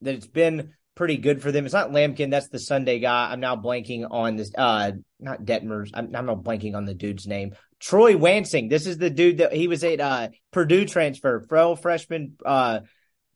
that it's been pretty good for them. It's not Lampkin, that's the Sunday guy. I'm now blanking on this uh not Dettmers. I'm, I'm not blanking on the dude's name. Troy Wansing. This is the dude that he was at uh Purdue transfer, Frell freshman uh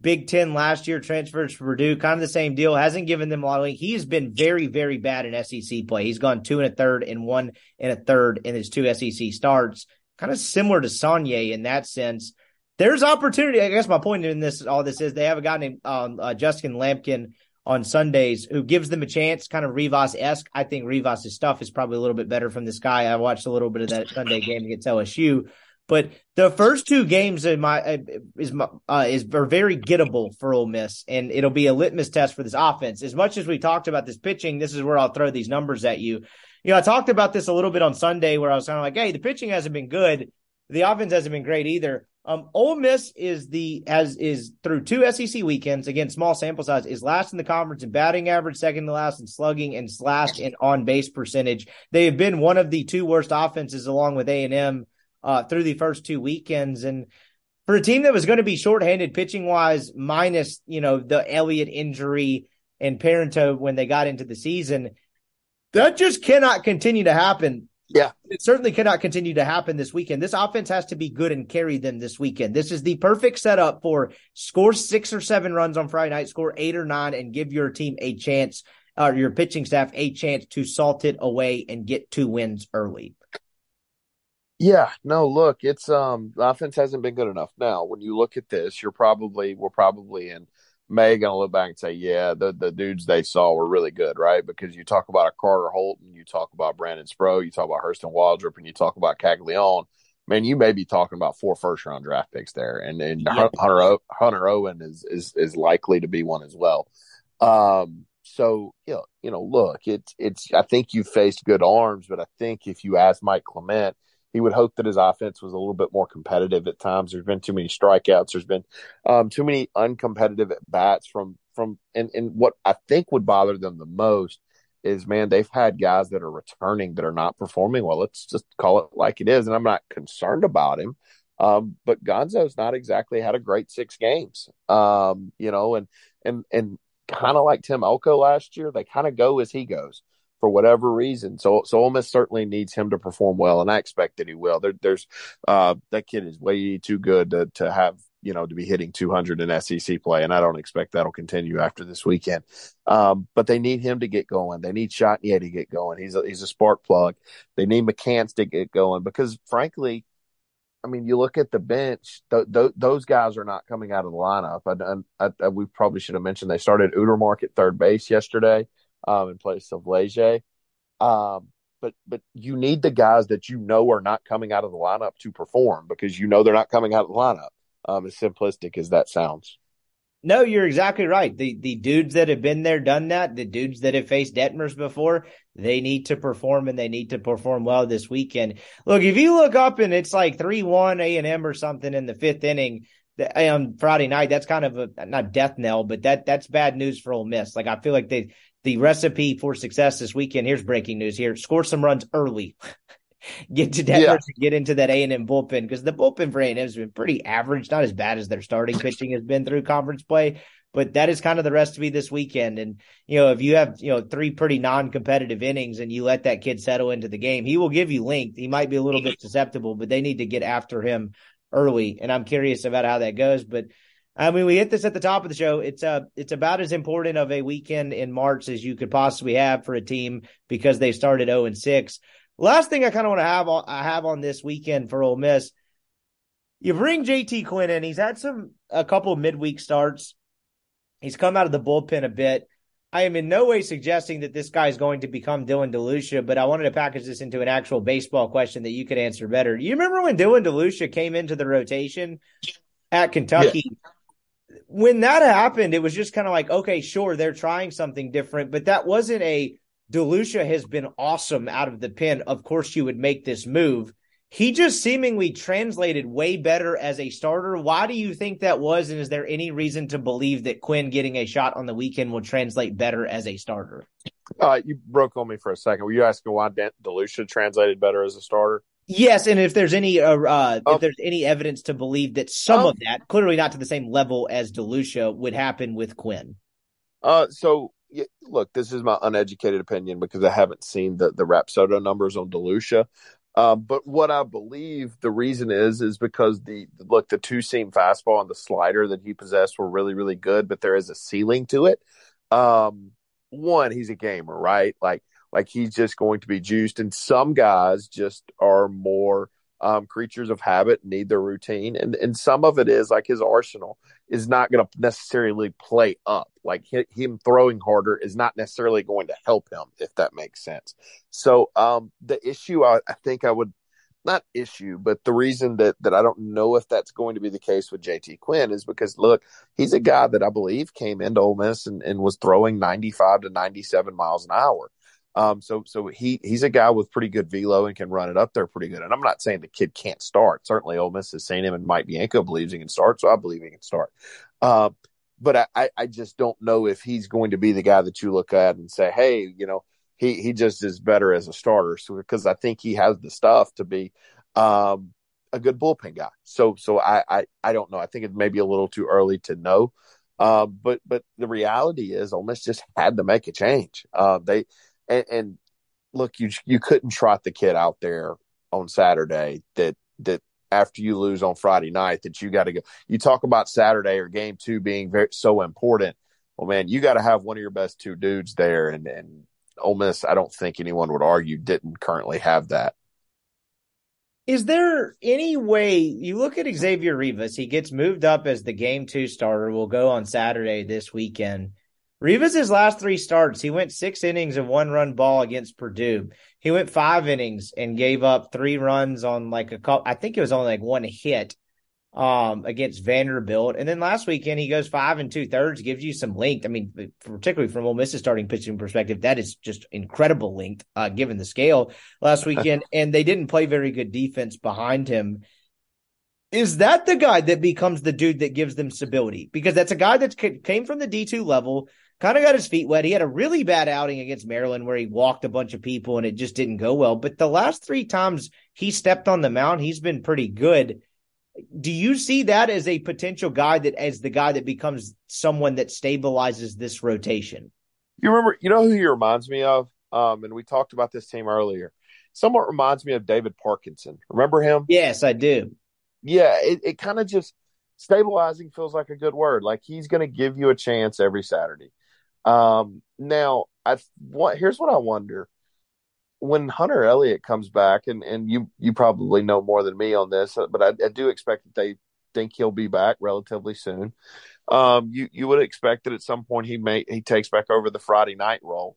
Big Ten last year, transfers to Purdue, kind of the same deal. Hasn't given them a lot of. He's been very, very bad in SEC play. He's gone two and a third and one and a third in his two SEC starts. Kind of similar to Saunier in that sense. There's opportunity. I guess my point in this, all this is, they have a guy named um, uh, Justin Lampkin on Sundays who gives them a chance, kind of Rivas esque. I think Rivas' stuff is probably a little bit better from this guy. I watched a little bit of that Sunday game against LSU, but the first two games in my uh, is my, uh, is are very gettable for Ole Miss, and it'll be a litmus test for this offense. As much as we talked about this pitching, this is where I'll throw these numbers at you. You know, I talked about this a little bit on Sunday, where I was kind of like, "Hey, the pitching hasn't been good, the offense hasn't been great either." Um, Ole Miss is the has is through two SEC weekends again, small sample size is last in the conference in batting average, second to last in slugging, and last in on base percentage. They have been one of the two worst offenses along with A and M uh, through the first two weekends, and for a team that was going to be shorthanded pitching wise, minus you know the Elliott injury and Parento when they got into the season, that just cannot continue to happen. Yeah. It certainly cannot continue to happen this weekend. This offense has to be good and carry them this weekend. This is the perfect setup for score six or seven runs on Friday night, score eight or nine, and give your team a chance, or your pitching staff a chance to salt it away and get two wins early. Yeah, no, look, it's um the offense hasn't been good enough. Now, when you look at this, you're probably we're probably in May gonna look back and say, yeah, the the dudes they saw were really good, right? Because you talk about a Carter Holton, you talk about Brandon Sproat, you talk about Hurston Waldrep, and you talk about Caglianone. Man, you may be talking about four first round draft picks there, and and yeah. Hunter Hunter Owen is is is likely to be one as well. Um, so you know, you know, look, it's it's. I think you faced good arms, but I think if you ask Mike Clement, he would hope that his offense was a little bit more competitive at times. There's been too many strikeouts. There's been um, too many uncompetitive at bats from from and and what I think would bother them the most is man they've had guys that are returning that are not performing well. Let's just call it like it is, and I'm not concerned about him. Um, but Gonzo's not exactly had a great six games. Um, you know, and and and kind of like Tim Elko last year, they kind of go as he goes for whatever reason. So so Ole Miss certainly needs him to perform well, and I expect that he will. There, there's uh, that kid is way too good to to have you know to be hitting 200 in SEC play, and I don't expect that'll continue after this weekend. Um, but they need him to get going. They need Chatagnier to get going. He's a, he's a spark plug. They need McCants to get going because frankly. I mean, you look at the bench; th- th- those guys are not coming out of the lineup. And we probably should have mentioned they started Utermark at third base yesterday um, in place of Leger. Um, but but you need the guys that you know are not coming out of the lineup to perform because you know they're not coming out of the lineup. Um, as simplistic as that sounds. No, you're exactly right. The the dudes that have been there, done that, the dudes that have faced Dettmers before, they need to perform and they need to perform well this weekend. Look, if you look up and it's like three one A and M or something in the fifth inning on Friday night, that's kind of a not death knell, but that that's bad news for Ole Miss. Like I feel like they the recipe for success this weekend. Here's breaking news here. Score some runs early. get to Dettmer yeah. get into that A&M bullpen because the bullpen for A&M has been pretty average, not as bad as their starting pitching has been through conference play, but that is kind of the recipe this weekend. And, you know, if you have, you know, three pretty non-competitive innings and you let that kid settle into the game, he will give you length. He might be a little bit mm-hmm. susceptible, but they need to get after him early. And I'm curious about how that goes, but I mean, we hit this at the top of the show. It's uh it's about as important of a weekend in March as you could possibly have for a team because they started 0 and 6. Last thing I kind of want to have on, I have on this weekend for Ole Miss. You bring JT Quinn in. He's had some a couple of midweek starts. He's come out of the bullpen a bit. I am in no way suggesting that this guy is going to become Dylan DeLucia, but I wanted to package this into an actual baseball question that you could answer better. You remember when Dylan DeLucia came into the rotation at Kentucky? Yeah when that happened, it was just kind of like, okay, sure, they're trying something different, but that wasn't a DeLucia has been awesome out of the pen. Of course, you would make this move. He just seemingly translated way better as a starter. Why do you think that was? And is there any reason to believe that Quinn getting a shot on the weekend will translate better as a starter? Uh, you broke on me for a second. Were you asking why DeLucia translated better as a starter? Yes, and if there's any uh, uh if um, there's any evidence to believe that some um, of that, clearly not to the same level as DeLucia, would happen with Quinn. Uh, so yeah, look, this is my uneducated opinion because I haven't seen the the Rapsodo numbers on DeLucia. Uh, but what I believe the reason is is because the look the two seam fastball and the slider that he possessed were really really good, but there is a ceiling to it. Um, one, he's a gamer, right? Like like he's just going to be juiced. And some guys just are more um, creatures of habit, need their routine, and and some of it is like his arsenal is not going to necessarily play up. Like him throwing harder is not necessarily going to help him, if that makes sense. So um, the issue, I, I think I would not issue, but the reason that that I don't know if that's going to be the case with JT Quinn is because look, he's a guy that I believe came into Ole Miss and, and was throwing 95 to 97 miles an hour. Um, so so he he's a guy with pretty good velo and can run it up there pretty good. And I'm not saying the kid can't start. Certainly, Ole Miss has seen him, and Mike Bianco believes he can start, so I believe he can start. Uh, but I, I just don't know if he's going to be the guy that you look at and say, hey, you know, he he just is better as a starter. So because I think he has the stuff to be um, a good bullpen guy. So so I, I I don't know. I think it may be a little too early to know. Uh, but but the reality is, Ole Miss just had to make a change. Uh, they and, and look, you you couldn't trot the kid out there on Saturday that that after you lose on Friday night that you got to go. You talk about Saturday or game two being very so important. Well, man, you got to have one of your best two dudes there, and and Ole Miss, I don't think anyone would argue didn't currently have that. Is there any way you look at Xavier Rivas? He gets moved up as the game two starter. Will go on Saturday this weekend. Rivas' last three starts, he went six innings of one run ball against Purdue. He went five innings and gave up three runs on like a couple, I think it was only like one hit um, against Vanderbilt. And then last weekend, he goes five and two thirds, gives you some length. I mean, particularly from Ole Miss's starting pitching perspective, that is just incredible length uh, given the scale last weekend. and they didn't play very good defense behind him. Is that the guy that becomes the dude that gives them stability? Because that's a guy that came from the D2 level kind of got his feet wet. He had a really bad outing against Maryland where he walked a bunch of people and it just didn't go well. But the last three times he stepped on the mound, he's been pretty good. Do you see that as a potential guy that as the guy that becomes someone that stabilizes this rotation? You remember, you know who he reminds me of? Um, and we talked about this team earlier. Somewhat reminds me of David Parkinson. Remember him? Yes, I do. Yeah, it, it kind of just stabilizing feels like a good word. Like he's going to give you a chance every Saturday. Um, now, I what here's what I wonder: when Hunter Elliott comes back, and and you you probably know more than me on this, but I, I do expect that they think he'll be back relatively soon. Um, you you would expect that at some point he may he takes back over the Friday night role.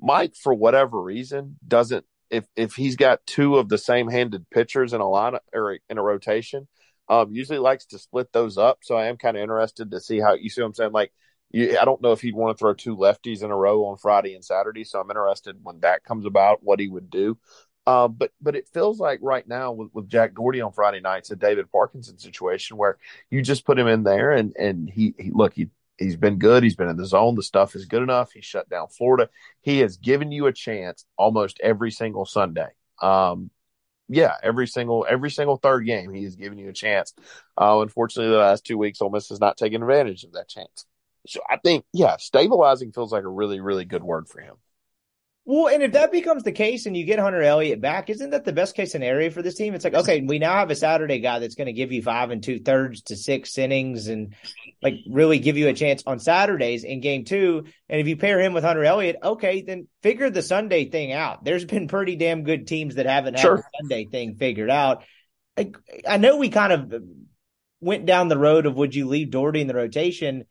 Mike, for whatever reason, doesn't if if he's got two of the same handed pitchers in a line or in a rotation, um, usually likes to split those up. So I am kind of interested to see how you see what I'm saying. Like you, I don't know if he'd want to throw two lefties in a row on Friday and Saturday. So I'm interested when that comes about, what he would do. Uh, but but it feels like right now with, with Jack Dougherty on Friday nights, a David Parkinson situation where you just put him in there and and he, he look he he's been good. He's been in the zone. The stuff is good enough. He shut down Florida. He has given you a chance almost every single Sunday. Um, yeah, every single every single third game, he has given you a chance. Uh, unfortunately, the last two weeks, Ole Miss has not taken advantage of that chance. So I think, yeah, stabilizing feels like a really, really good word for him. Well, and if that becomes the case and you get Hunter Elliott back, isn't that the best case scenario for this team? It's like, okay, we now have a Saturday guy that's going to give you five and two thirds to six innings and like really give you a chance on Saturdays in game two. And if you pair him with Hunter Elliott, okay, then figure the Sunday thing out. There's been pretty damn good teams that haven't had sure. the Sunday thing figured out. I, I know we kind of went down the road of would you leave Dougherty in the rotation?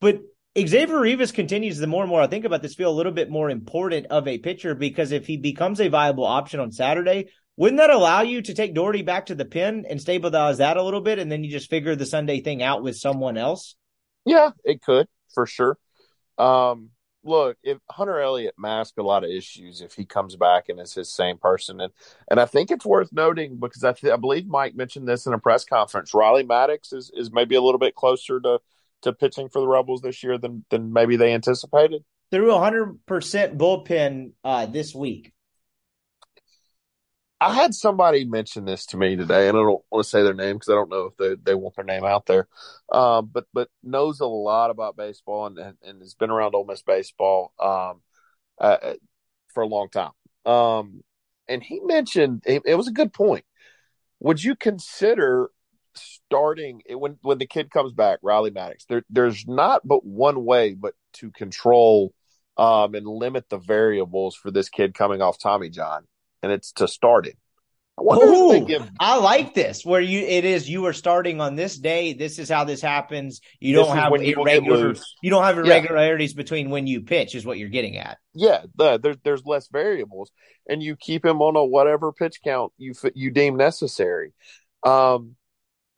But Xavier Rivas continues the more and more I think about this feel a little bit more important of a pitcher because if he becomes a viable option on Saturday, wouldn't that allow you to take Dougherty back to the pin and stabilize that a little bit and then you just figure the Sunday thing out with someone else? Yeah, it could for sure. Um, look, if Hunter Elliott masked a lot of issues if he comes back and is his same person, and and I think it's worth noting because I, th- I believe Mike mentioned this in a press conference. Riley Maddox is is maybe a little bit closer to to pitching for the Rebels this year than than maybe they anticipated? Threw 100% bullpen uh, this week. I had somebody mention this to me today, and I don't want to say their name because I don't know if they, they want their name out there. Um, but but knows a lot about baseball and, and, and has been around Ole Miss baseball um, uh, uh for a long time. Um, and he mentioned it, it was a good point. Would you consider starting when when the kid comes back, Riley Maddox, there there's not but one way but to control um, and limit the variables for this kid coming off Tommy John, and it's to start it. I Ooh, give... I like this where you it is you are starting on this day. This is how this happens. You don't have irregular you don't have irregularities yeah. between when you pitch is what you're getting at. Yeah, the, there's there's less variables, and you keep him on a whatever pitch count you you deem necessary. Um,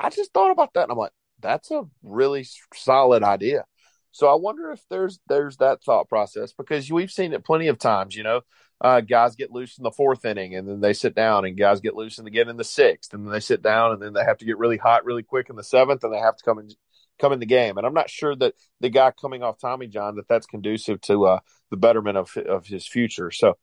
I just thought about that and I'm like, that's a really solid idea. So I wonder if there's there's that thought process because we've seen it plenty of times, you know. uh, guys get loose in the fourth inning and then they sit down, and guys get loose and again in the sixth, and then they sit down, and then they have to get really hot really quick in the seventh, and they have to come in come in the game. And I'm not sure that the guy coming off Tommy John that that's conducive to uh, the betterment of of his future. So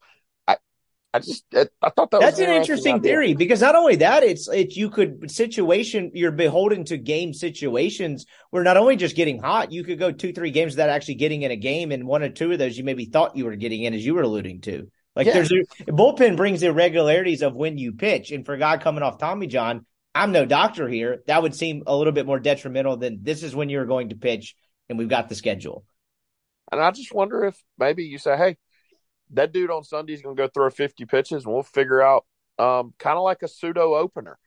I just I thought that that's an interesting, idea. theory because not only that it's it's you could situation you're beholden to game situations where not only just getting hot you could go two three games without actually getting in a game and one or two of those you maybe thought you were getting in as you were alluding to like Yeah. there's a bullpen brings irregularities of when you pitch and for a guy coming off Tommy John I'm no doctor here that would seem a little bit more detrimental than this is when you're going to pitch and we've got the schedule And I just wonder if maybe you say, hey, that dude on Sunday's going to go throw 50 pitches, and we'll figure out um, kind of like a pseudo opener.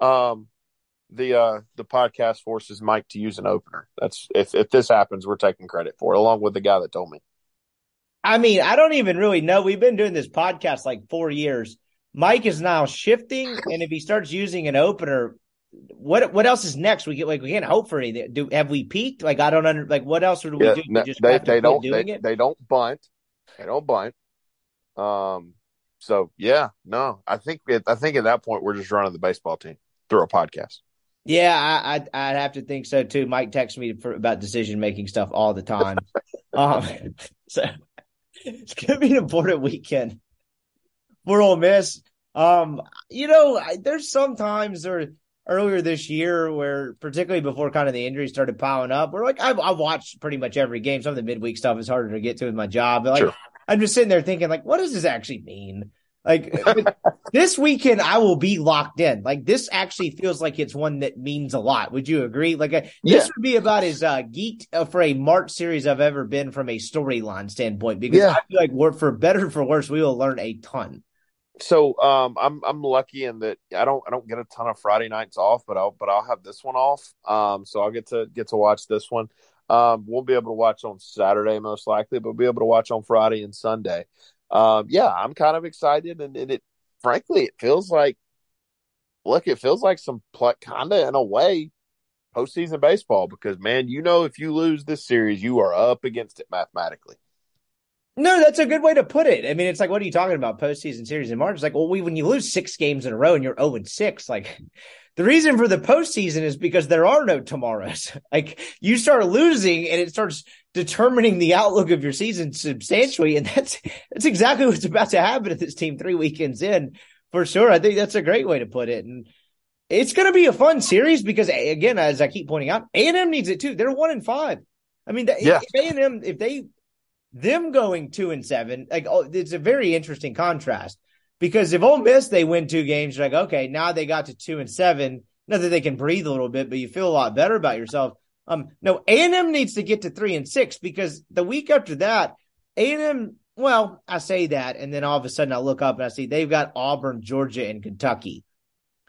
Um, the uh, the podcast forces Mike to use an opener. That's if if this happens, we're taking credit for it, along with the guy that told me. I mean, I don't even really know. We've been doing this podcast like four years. Mike is now shifting, and if he starts using an opener, what what else is next? We get like we can't hope for anything. Do have we peaked? Like I don't under like what else would we Yeah, do? no, just they they don't doing they, it. they don't bunt. They don't bunt. Um. So yeah, no, I think it, I think at that point we're just running the baseball team through a podcast. Yeah, I, I'd, I'd have to think so too. Mike texts me for, about decision making stuff all the time. um, so it's gonna be an important weekend for Ole Miss. Um, you know, I, there's sometimes or earlier this year where, particularly before kind of the injuries started piling up, we're like, I've, I've watched pretty much every game. Some of the midweek stuff is harder to get to with my job, but like, Sure. I'm just sitting there thinking, like, what does this actually mean? Like this weekend, I will be locked in. Like this actually feels like it's one that means a lot. Would you agree? Like uh, Yeah. this would be about as uh, geeked uh, for a March series I've ever been from a storyline standpoint. Because Yeah. I feel like we're, for better or for worse, we will learn a ton. So um, I'm I'm lucky in that I don't I don't get a ton of Friday nights off, but I'll but I'll have this one off. Um, so I'll get to get to watch this one. Um, won't be able to watch on Saturday most likely, but be able to watch on Friday and Sunday. Um, yeah, I'm kind of excited, and, and it frankly it feels like look, it feels like some kind of in a way postseason baseball because man, you know if you lose this series, you are up against it mathematically. No, that's a good way to put it. I mean, it's like, what are you talking about? Postseason series in March. It's like, well, we, when you lose six games in a row and you're 0 and 6, like the reason for the postseason is because there are no tomorrows. like you start losing and it starts determining the outlook of your season substantially. And that's, that's exactly what's about to happen to this team three weekends in for sure. I think that's a great way to put it. And it's going to be a fun series because again, as I keep pointing out, A&M needs it too. They're one and five. I mean, Yeah. if A&M, if they, them going two and seven, like oh, it's a very interesting contrast because if Ole Miss they win two games, you're like, okay, now they got to two and seven. Not that they can breathe a little bit, but you feel a lot better about yourself. Um, no, A and M needs to get to three and six because the week after that, A and M. Well, I say that, and then all of a sudden I look up and I see they've got Auburn, Georgia, and Kentucky.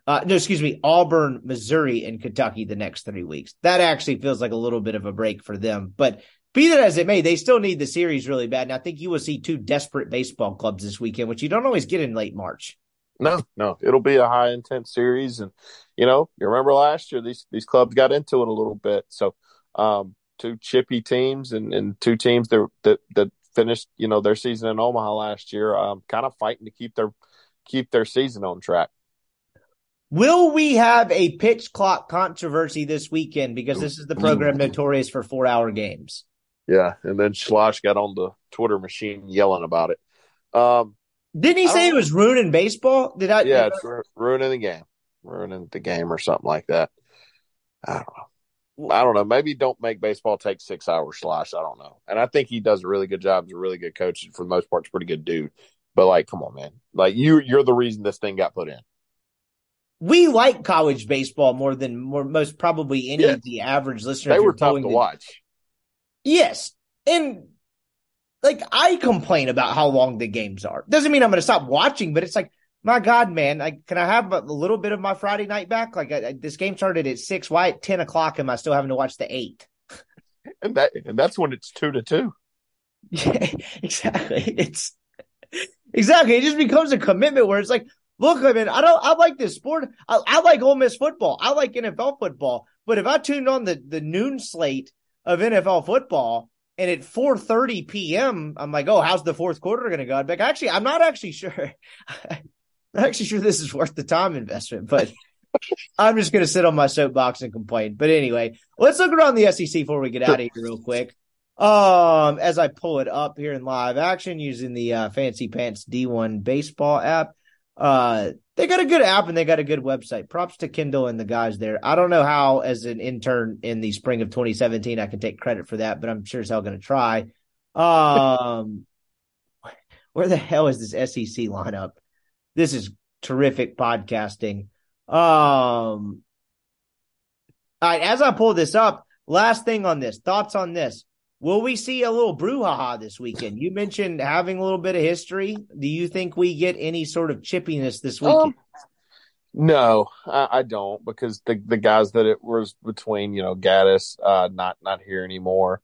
Uh, no, excuse me, Auburn, Missouri, and Kentucky the next three weeks. That actually feels like a little bit of a break for them, but be that as it may, they still need the series really bad. And I think you will see two desperate baseball clubs this weekend, which you don't always get in late March. No, no, it'll be a high intense series, and you know, you remember last year these these clubs got into it a little bit. So, um, two chippy teams and, and two teams that that that finished you know their season in Omaha last year, um, kind of fighting to keep their keep their season on track. Will we have a pitch clock controversy this weekend? Because this is the program notorious for four hour games. Yeah, and then Schloss got on the Twitter machine yelling about it. Um, Didn't he say it was ruining baseball? Did I? yeah, it's ru- ruining the game, ruining the game or something like that. I don't know. I don't know. Maybe don't make baseball take six hours slash. I don't know. And I think he does a really good job. He's a really good coach. and For the most part, he's a pretty good dude. But like, come on, man. Like you, you're the reason this thing got put in. we like college baseball more than more, most probably any Yeah. of the average listeners. They were tough going to watch. Yes. And like I complain about how long the games are. Doesn't mean I'm going to stop watching, but it's like, my God, man, like, can I have a little bit of my Friday night back? Like, I, I- this game started at six. Why at 10 o'clock am I still having to watch the eight? And that, and that's when it's two to two. Yeah, exactly. It's exactly. It just becomes a commitment where it's like, look, I mean, I don't, I like this sport. I, I like Ole Miss football. I like NFL football. But if I tuned on the, the noon slate of NFL football And at 4:30 p.m., I'm like, "Oh, how's the fourth quarter going to go?" I'm like, "Actually, I'm not actually sure. I'm not actually sure this is worth the time investment, but I'm just going to sit on my soapbox and complain." But anyway, let's look around the SEC before we get out of here real quick. Um, as I pull it up here in live action using the uh, Fancy Pants D1 baseball app, uh, they got a good app and they got a good website. Props to Kendall and the guys there. I don't know how, as an intern in the spring of 2017, I can take credit for that, but I'm sure as hell going to try. Um, where the hell is this SEC lineup? This is terrific podcasting. Um, all right, as I pull this up, last thing on this, thoughts on this. Will we see a little brouhaha this weekend? You mentioned having a little bit of history. Do you think we get any sort of chippiness this weekend? Um, no, I, I, don't because the the guys that it was between, you know, Gaddis, uh, not not here anymore.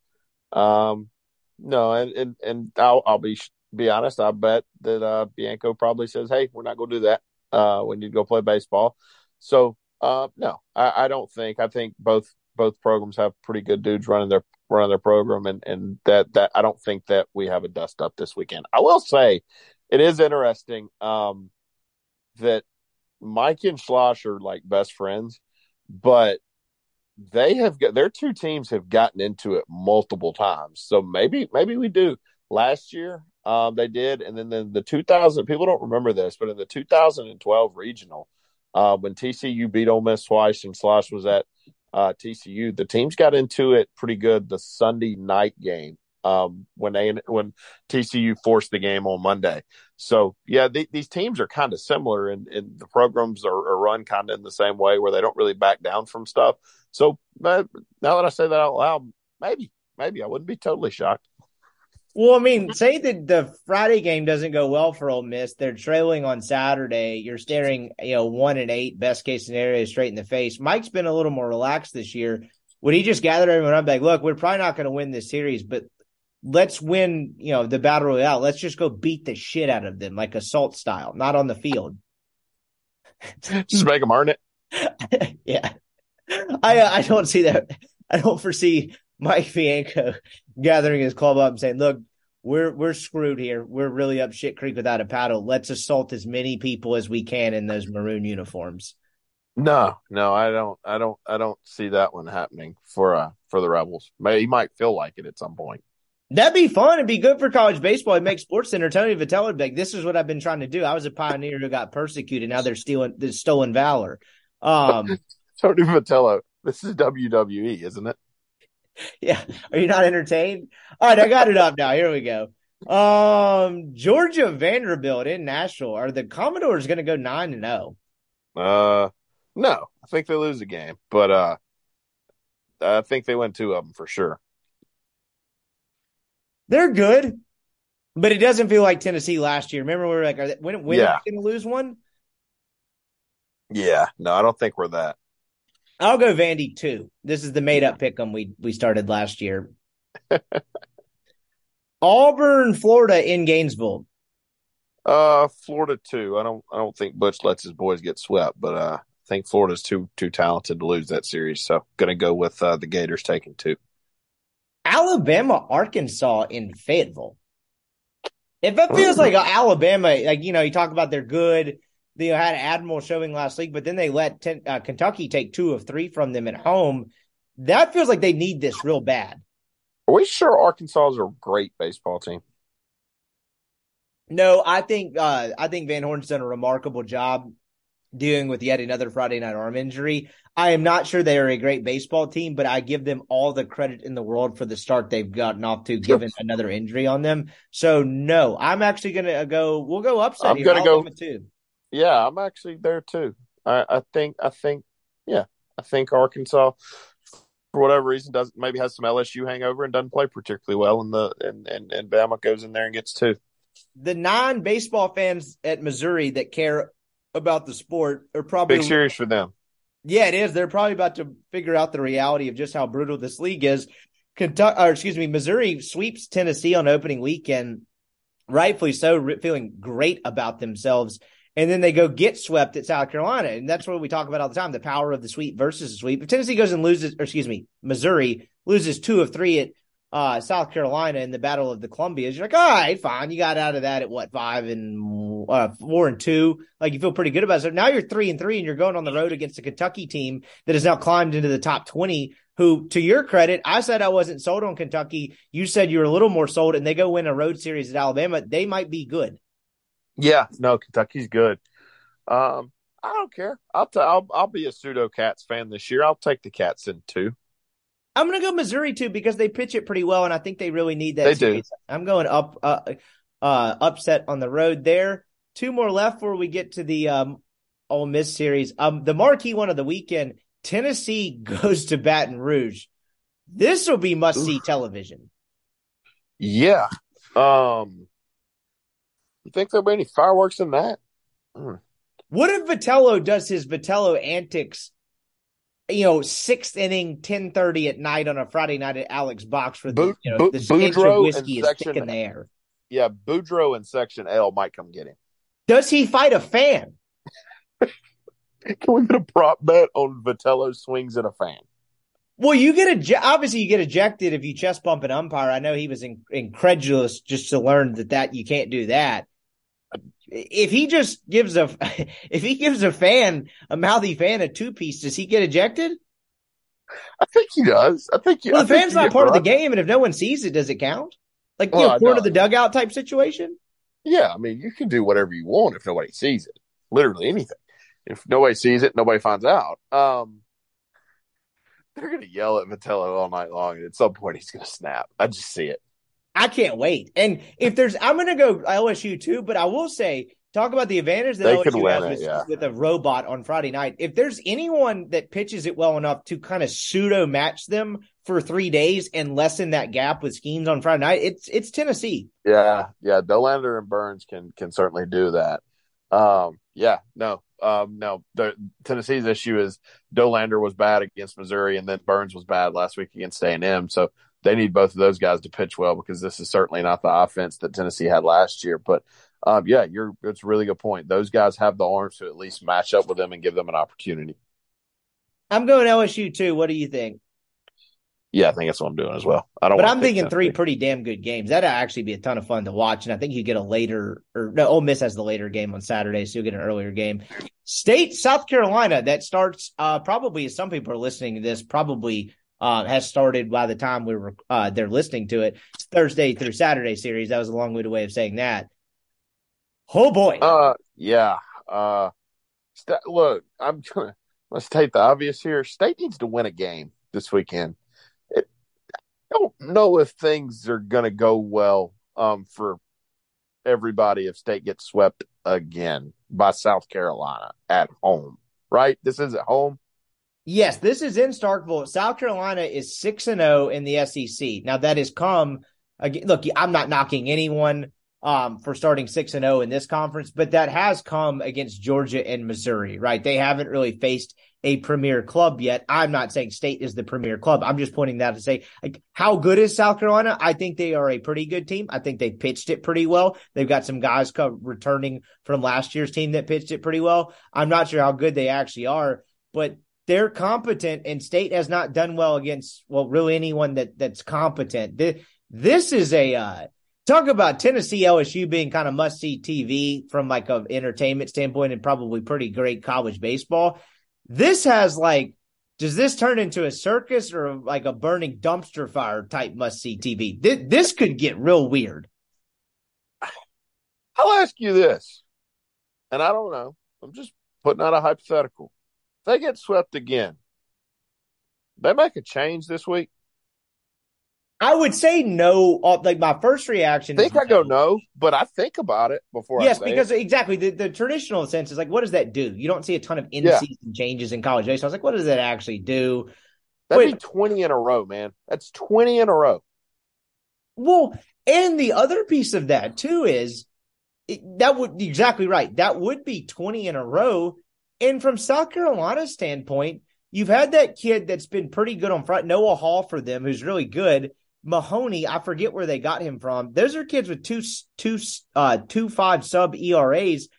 Um, no, and and, and I'll I'll be be honest. I bet that uh, Bianco probably says, "Hey, we're not going to do that. Uh, we need to go play baseball." So, uh, no, I, I don't think. I think both both programs have pretty good dudes running their running their program, and and that that I don't think that we have a dust up this weekend. I will say, it is interesting um, that Mike and Schloss are like best friends, but they have got their two teams have gotten into it multiple times. So maybe maybe we do. Last year, um, they did, and then the, the 2000 people don't remember this, but in the 2012 regional, uh, when TCU beat Ole Miss twice and Schloss was at uh, TCU. The teams got into it pretty good the Sunday night game um, when they when TCU forced the game on Monday. So yeah, these teams are kind of similar, and, and the programs are, are run kind of in the same way where they don't really back down from stuff. So uh, now that I say that out loud, maybe maybe I wouldn't be totally shocked. Well, I mean, say that the Friday game doesn't go well for Ole Miss. They're trailing on Saturday. You're staring, you know, one and eight, best case scenario, straight in the face. Mike's been a little more relaxed this year. Would he just gather everyone up like, look, we're probably not going to win this series, but let's win, you know, the battle royale. Let's just go beat the shit out of them, like assault style, not on the field. just make them earn it. yeah, I uh, I don't see that. I don't foresee Mike Bianco gathering his club up and saying, "Look, we're we're screwed here. We're really up shit creek without a paddle. Let's assault as many people as we can in those maroon uniforms." No, no, I don't. I don't. I don't see that one happening for uh for the Rebels. Maybe he might feel like it at some point. That'd be fun. It'd be good for college baseball. It makes Sports Center. Tony Vitello would like, "This is what I've been trying to do. I was a pioneer who got persecuted. Now they're stealing, they're stolen valor." Um, Tony Vitello. This is WWE, isn't it? yeah. Are you not entertained? All right, I got it up now. Here we go. Um, Georgia Vanderbilt in Nashville. Are the Commodores going to go nine and zero? Oh? Uh, no. I think they lose a game, but uh, I think they win two of them for sure. They're good, but it doesn't feel like Tennessee last year. Remember, we were like, are they, when when yeah. going to lose one? Yeah, no, I don't think we're that. I'll go Vandy too. This is the made up pick 'em we we started last year. Auburn, Florida in Gainesville. Uh, Florida too. I don't I don't think Butch lets his boys get swept, but uh, I think Florida's too too talented to lose that series. So gonna go with uh, the Gators taking two. Alabama, Arkansas in Fayetteville. If it feels like Alabama, like you know, you talk about they're good, they had Admiral showing last week, but then they let ten, uh, Kentucky take two of three from them at home. That feels like they need this real bad. Are we sure Arkansas is a great baseball team? No, I think uh, I think Van Horn's done a remarkable job dealing with yet another Friday night arm injury. I am not sure they are a great baseball team, but I give them all the credit in the world for the start they've gotten off to, given another injury on them. So no, I'm actually gonna go. We'll go upset. I'm gonna go too. Yeah, I'm actually there too. I, I think I think yeah, I think Arkansas for whatever reason does maybe has some LSU hangover and doesn't play particularly well and the and, and, and Bama goes in there and gets two. The non baseball fans at Missouri that care about the sport are probably big series for them. Yeah, it is. They're probably about to figure out the reality of just how brutal this league is. Kentucky, or excuse me, Missouri sweeps Tennessee on opening weekend, rightfully so, feeling great about themselves and then they go get swept at South Carolina. And that's what we talk about all the time the power of the sweep versus the sweep. If Tennessee goes and loses, or excuse me, Missouri loses two of three at uh, South Carolina in the Battle of the Columbias, you're like, all right, fine. You got out of that at what five and uh, four and two. Like you feel pretty good about it. So now you're three and three, and you're going on the road against a Kentucky team that has now climbed into the top twenty. Who, to your credit, I said I wasn't sold on Kentucky. You said you were a little more sold, and they go win a road series at Alabama. They might be good. Yeah, no, Kentucky's good. Um, I don't care. I'll t- I'll I'll be a pseudo Cats fan this year. I'll take the Cats in two. I'm going to go Missouri too because they pitch it pretty well, and I think they really need that. They series. do. I'm going up, uh, uh, upset on the road there. Two more left before we get to the um, Ole Miss series. Um, the marquee one of the weekend: Tennessee goes to Baton Rouge. This will be must see television. Yeah. Um. You think there'll be any fireworks in that? Mm. What if Vitello does his Vitello antics? You know, sixth inning, ten thirty at night on a Friday night at Alex Box for the Bu- you know Bu- the Boudreaux whiskey is section- thick in the air. Yeah, Boudreaux and Section L might come get him. Does he fight a fan? Can we get a prop bet on Vitello swings at a fan? Well, you get ej- obviously you get ejected if you chest bump an umpire. I know he was in- incredulous just to learn that that you can't do that. If he just gives a if he gives a fan a mouthy fan a two piece, does he get ejected? I think he does. I think. You, Well, the fan's not part of the game, and if no one sees it, does it count? Like you know, corner of the dugout type situation. Yeah, I mean, you can do whatever you want if nobody sees it. Literally anything. If nobody sees it, nobody finds out. Um, they're gonna yell at Vitello all night long, and at some point he's gonna snap. I just see it. I can't wait. And if there's, I'm going to go LSU too, but I will say, talk about the advantage that They LSU has it, with, yeah. with a robot on Friday night. If there's anyone that pitches it well enough to kind of pseudo match them for three days and lessen that gap with Skenes on Friday night, it's it's Tennessee. Yeah, yeah. Dollander and Burns can can certainly do that. Um, yeah, no, um, no. The, Tennessee's issue is Dollander was bad against Missouri, and then Burns was bad last week against A and M. So they need both of those guys to pitch well because this is certainly not the offense that Tennessee had last year. But um, yeah, you're it's a really good point. Those guys have the arms to at least match up with them and give them an opportunity. I'm going LSU too. What do you think? Yeah, I think that's what I'm doing as well. I don't. But I'm thinking three pretty damn good games. That'd actually be a ton of fun to watch. And I think you get a later or no, Ole Miss has the later game on Saturday, so you'll get an earlier game. State, South Carolina, that starts uh probably some people are listening to this, probably uh has started by the time we were uh they're listening to it. It's Thursday through Saturday series. That was a long winded way of saying that. Oh boy. Uh, yeah. Uh, st- look, I'm gonna let's take the obvious here. State needs to win a game this weekend. It, I don't know if things are gonna go well um for everybody if State gets swept again by South Carolina at home. Right? This is at home. Yes, this is in Starkville. South Carolina is 6 and 0 in the SEC. Now that has come look, I'm not knocking anyone um, for starting 6 and 0 in this conference, but that has come against Georgia and Missouri, right? They haven't really faced a premier club yet. I'm not saying State is the premier club. I'm just pointing that to say like how good is South Carolina? I think they are a pretty good team. I think they pitched it pretty well. They've got some guys co- returning from last year's team that pitched it pretty well. I'm not sure how good they actually are, but they're competent and state has not done well against well really anyone that that's competent this, this is a uh talk about tennessee lsu being kind of must see tv from like a entertainment standpoint and probably pretty great college baseball this has like does this turn into a circus or like a burning dumpster fire type must see tv this, this could get real weird I'll ask you this, and I don't know. I'm just putting out a hypothetical. They get swept again, they make a change this week. i would say no uh, like my first reaction I think I go no, but I think about it before Yes, because it. exactly the, the traditional sense is like, what does that do? You don't see a ton of in Yeah. season changes in college baseball. I was like, what does that actually do? That'd wait. be 20 in a row, man. That's 20 in a row. Well, and the other piece of that too is it, that would exactly right. That would be 20 in a row. And from South Carolina's standpoint, you've had that kid that's been pretty good on front, Noah Hall for them, who's really good. Mahoney, I forget where they got him from. Those are kids with two, two, uh, two five sub ERAs.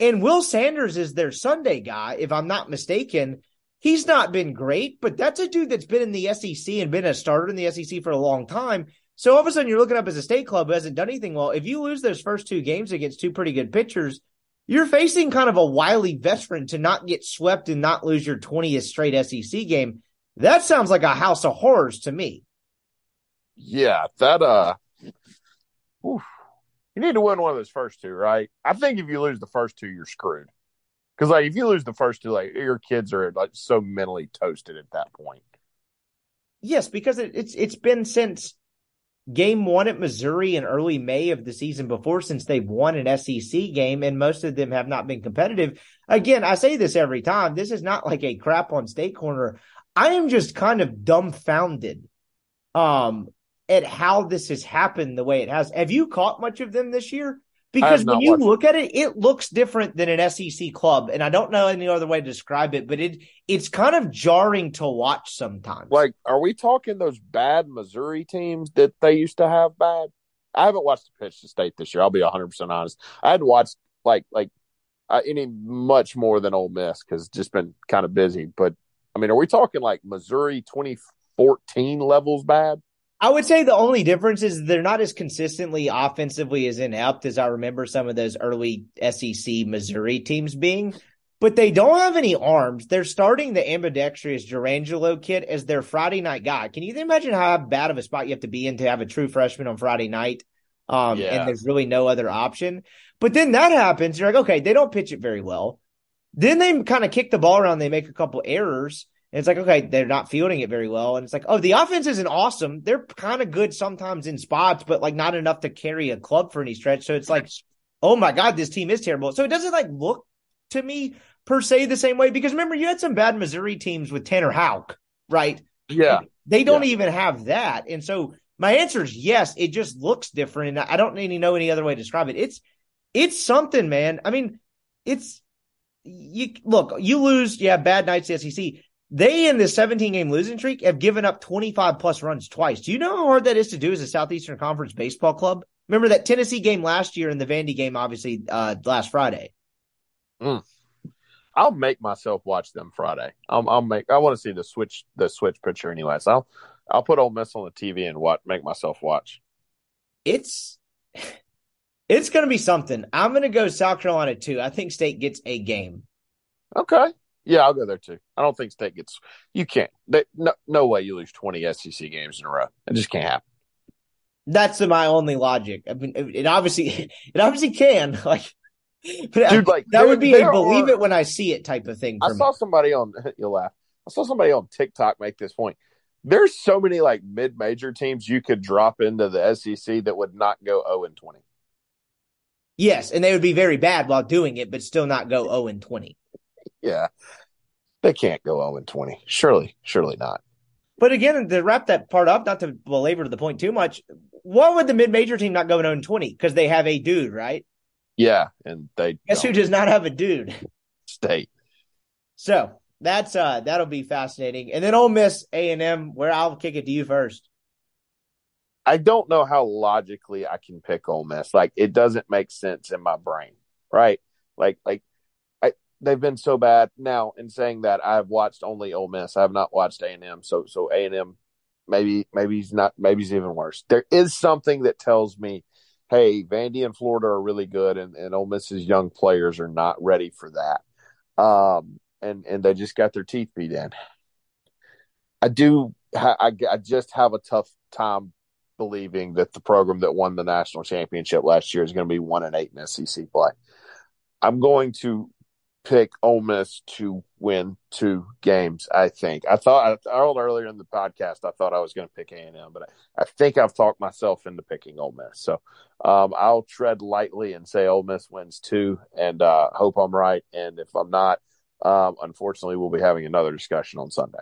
And Will Sanders is their Sunday guy, if I'm not mistaken. he's not been great, but that's a dude that's been in the SEC and been a starter in the SEC for a long time. So all of a sudden you're looking up as a state club who hasn't done anything well. If you lose those first two games against two pretty good pitchers, you're facing kind of a wily veteran to not get swept and not lose your 20th straight SEC game. That sounds like a house of horrors to me. Yeah, that uh oof. you need to win one of those first two, right? I think if you lose the first two, you're screwed. Because like if you lose the first two, like your kids are like so mentally toasted at that point. Yes, because it, it's it's been since game one at Missouri in early May of the season before since they've won an SEC game, and most of them have not been competitive. Again, I say this every time. This is not like a crap on state corner. I am just kind of dumbfounded um at how this has happened the way it has. Have you caught much of them this year? Because when you look at it, it looks different than an SEC club, and I don't know any other way to describe it, but it it's kind of jarring to watch sometimes. Like, are we talking those bad Missouri teams that they used to have bad? I haven't watched the pitch to state this year. I'll be 100 percent honest. I hadn't watched like like uh, any much more than Ole Miss because just been kind of busy. But I mean, are we talking like Missouri 2014 levels bad? I would say the only difference is they're not as consistently offensively as inept as I remember some of those early SEC Missouri teams being. But they don't have any arms. They're starting the ambidextrous Jurrangelo kid as their Friday night guy. Can you imagine how bad of a spot you have to be in to have a true freshman on Friday night? Um, yeah. and there's really no other option. But then that happens. You're like, okay, they don't pitch it very well. Then they kind of kick the ball around. They make a couple errors. And it's like, okay, they're not fielding it very well. And it's like, oh, the offense isn't awesome. They're kind of good sometimes in spots, but like not enough to carry a club for any stretch. So it's like, oh my God, this team is terrible. So it doesn't like look to me per se the same way because remember, you had some bad Missouri teams with Tanner Houck, right? Yeah. And they don't yeah. even have that. And so my answer is yes, it just looks different. And I don't really know any other way to describe it. It's, it's something, man. I mean, it's, you look, you lose, yeah, bad nights the SEC they in this 17 game losing streak have given up 25 plus runs twice. Do you know how hard that is to do as a Southeastern Conference baseball club? Remember that Tennessee game last year and the Vandy game, obviously, uh, last Friday. Mm. I'll make myself watch them Friday. I'll, I'll make. I want to see the switch, the switch picture, anyways. I'll, I'll put Ole Miss on the TV and what make myself watch. It's, it's going to be something. I'm going to go South Carolina too. I think State gets a game. Okay. Yeah, I'll go there too. I don't think State gets. You can't. They, no, no way you lose twenty SEC games in a row. It just can't happen. That's my only logic. I mean, it obviously, it obviously can. Like, but Dude, like that would be a believe are, it when I see it type of thing. I me. saw somebody on. You'll laugh. I saw somebody on TikTok make this point. There's so many like mid-major teams you could drop into the SEC that would not go zero and twenty. Yes, and they would be very bad while doing it, but still not go zero and twenty yeah, they can't go 0 and 20. Surely, surely not. But again, to wrap that part up, not to belabor the point too much, what would the mid major team not go 0 and 20? Because they have a dude, right? Yeah, and they guess who does not have a dude? State. So that's uh that'll be fascinating. And then Ole Miss A and M, where I'll kick it to you first. I don't know how logically I can pick Ole Miss. Like it doesn't make sense in my brain, right? Like like they've been so bad. Now, in saying that, I've watched only Ole Miss. I have not watched A and M. So, so A and M, maybe, maybe he's not. Maybe he's even worse. There is something that tells me, hey, Vandy and Florida are really good, and and Ole Miss's young players are not ready for that. Um, and and they just got their teeth beat in. I do. I, I just have a tough time believing that the program that won the national championship last year is going to be one and eight in SEC play. I'm going to pick Ole Miss to win two games. I think I thought I told earlier in the podcast I thought I was going to pick A and M, but I, I, think I've talked myself into picking Ole Miss. So um, I'll tread lightly and say Ole Miss wins two, and uh, hope I'm right. And if I'm not, um, unfortunately, we'll be having another discussion on Sunday.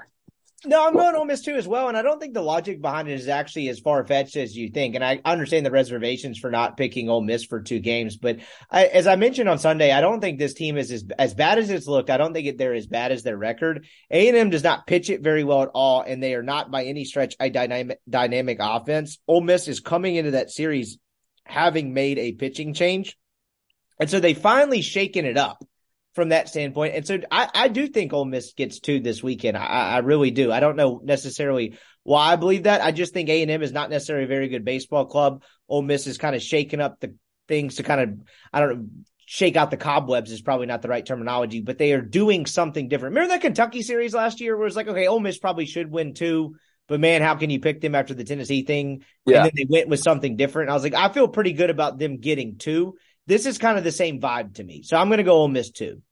No, I'm going Ole Miss too as well, and I don't think the logic behind it is actually as far fetched as you think. And I understand the reservations for not picking Ole Miss for two games, but I, as I mentioned on Sunday, I don't think this team is as as bad as it's looked. I don't think it, they're as bad as their record. A and M does not pitch it very well at all, and they are not by any stretch a dynamic dynamic offense. Ole Miss is coming into that series having made a pitching change, and so they finally shaken it up. From that standpoint. And so I, I do think Ole Miss gets two this weekend. I, I really do. I don't know necessarily why I believe that. I just think A and M is not necessarily a very good baseball club. Ole Miss is kind of shaking up the things to kind of I don't know shake out the cobwebs is probably not the right terminology, but they are doing something different. Remember that Kentucky series last year where it was like, okay, Ole Miss probably should win two, but man, how can you pick them after the Tennessee thing? Yeah. And then they went with something different. I was like, I feel pretty good about them getting two. This is kind of the same vibe to me. So I'm going to go Ole Miss two.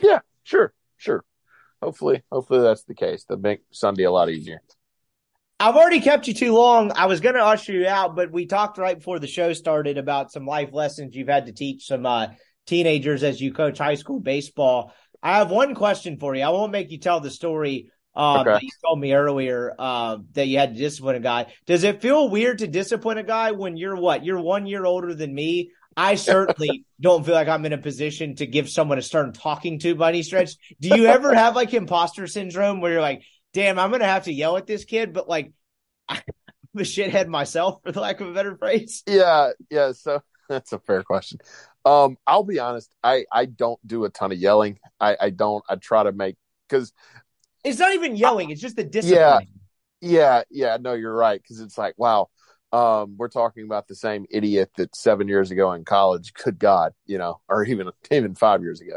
Yeah, sure, sure. Hopefully, hopefully that's the case. That make Sunday a lot easier. I've already kept you too long. I was going to usher you out, but we talked right before the show started about some life lessons you've had to teach some uh, teenagers as you coach high school baseball. I have one question for you. I won't make you tell the story um, Okay. that you told me earlier uh, that you had to discipline a guy. Does it feel weird to discipline a guy when you're what? You're one year older than me. I certainly don't feel like I'm in a position to give someone a stern talking to by any stretch. Do you ever have like imposter syndrome where you're like, damn, I'm gonna have to yell at this kid, but like I'm a shithead myself, for the lack of a better phrase. Yeah, yeah. So that's a fair question. Um, I'll be honest. I I don't do a ton of yelling. I I don't. I try to make because It's not even yelling; it's just the discipline. Yeah. Yeah, yeah. No, you're right. Because it's like wow. Um, we're talking about the same idiot that seven years ago in college. Good God, you know, or even even five years ago.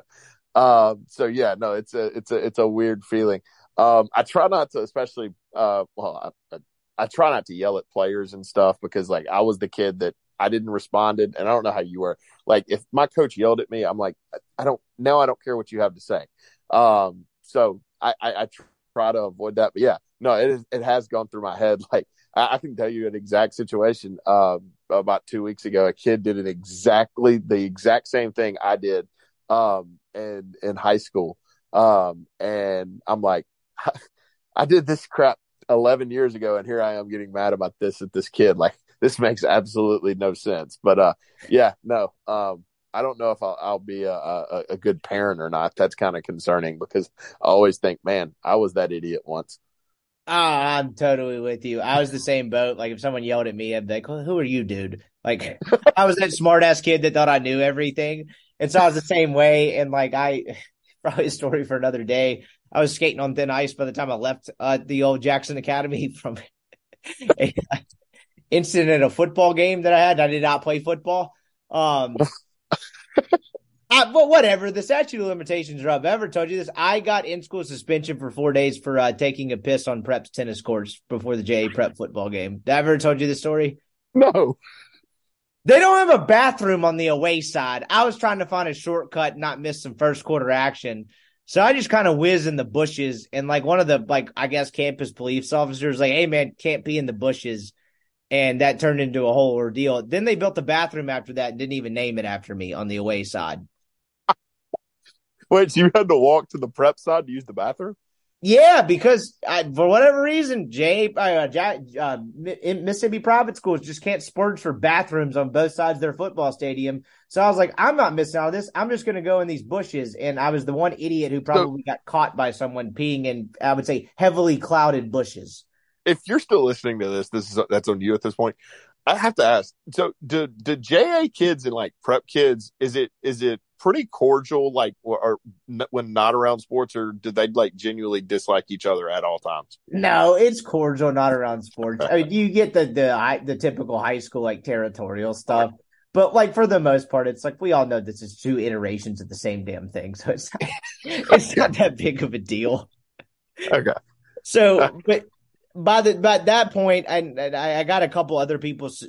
Um, so yeah, no, it's a it's a it's a weird feeling. Um, I try not to, especially uh, well, I, I, try not to yell at players and stuff because like I was the kid that I didn't responded, and I don't know how you were. Like if my coach yelled at me, I'm like, I don't now. I don't care what you have to say. Um, so I I, I try to avoid that. But yeah, no, it is, it has gone through my head. Like I, I can tell you an exact situation. Um, about two weeks ago, a kid did an exactly the exact same thing I did. Um, in in high school. Um, and I'm like, I did this crap 11 years ago, and here I am getting mad about this at this kid. Like this makes absolutely no sense. But uh, yeah, no. Um, I don't know if I'll, I'll be a, a, a good parent or not. That's kind of concerning because I always think, man, I was that idiot once. Ah, I'm totally with you. I was the same boat. Like if someone yelled at me, I'd be like, well, "Who are you, dude?" Like I was that smart ass kid that thought I knew everything, and so I was the same way. And like I, probably a story for another day. I was skating on thin ice by the time I left uh, the old Jackson Academy from a incident at a football game that I had. I did not play football. Um, But whatever. The statute of limitations are up. I ever told you this? I got in school suspension for four days for uh, taking a piss on Prep's tennis courts before the JA Prep football game. Did I ever told you the story? No. They don't have a bathroom on the away side. I was trying to find a shortcut, not miss some first quarter action. So I just kind of whiz in the bushes, and like one of the like I guess campus police officers like, "Hey man, can't be in the bushes," and that turned into a whole ordeal. Then they built a bathroom after that and didn't even name it after me on the away side. Wait, so you had to walk to the prep side to use the bathroom? Yeah, because I, for whatever reason, Jay, uh, J- uh, Mississippi private schools just can't splurge for bathrooms on both sides of their football stadium. So I was like, I'm not missing out on this. I'm just going to go in these bushes. And I was the one idiot who probably got caught by someone peeing in, I would say, heavily clouded bushes. If you're still listening to this, this is that's on you at this point. I have to ask. So, do do JA kids and like prep kids is it is it pretty cordial like or, or n- when not around sports or do they like genuinely dislike each other at all times? No, it's cordial, not around sports. I mean, you get the the the typical high school like territorial stuff, but like for the most part, it's like we all know this is two iterations of the same damn thing, so it's not, it's not that big of a deal. Okay. So, but by the by that point, I, I got a couple other people.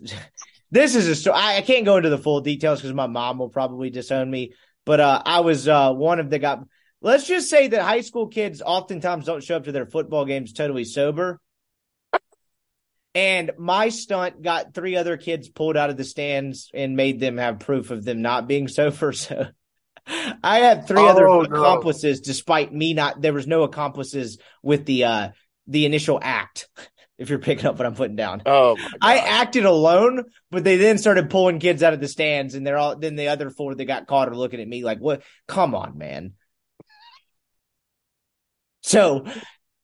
This is a story. I, I can't go into the full details because my mom will probably disown me. But uh, I was uh, one of the got. Let's just say that high school kids oftentimes don't show up to their football games totally sober. And my stunt got three other kids pulled out of the stands and made them have proof of them not being sober. So I had three other Oh, no. accomplices, despite me not. There was no accomplices with the uh the initial act. If you're picking up what I'm putting down, Oh. I acted alone, but they then started pulling kids out of the stands, and they're all. Then the other four that got caught are looking at me like, "What? Come on, man." So,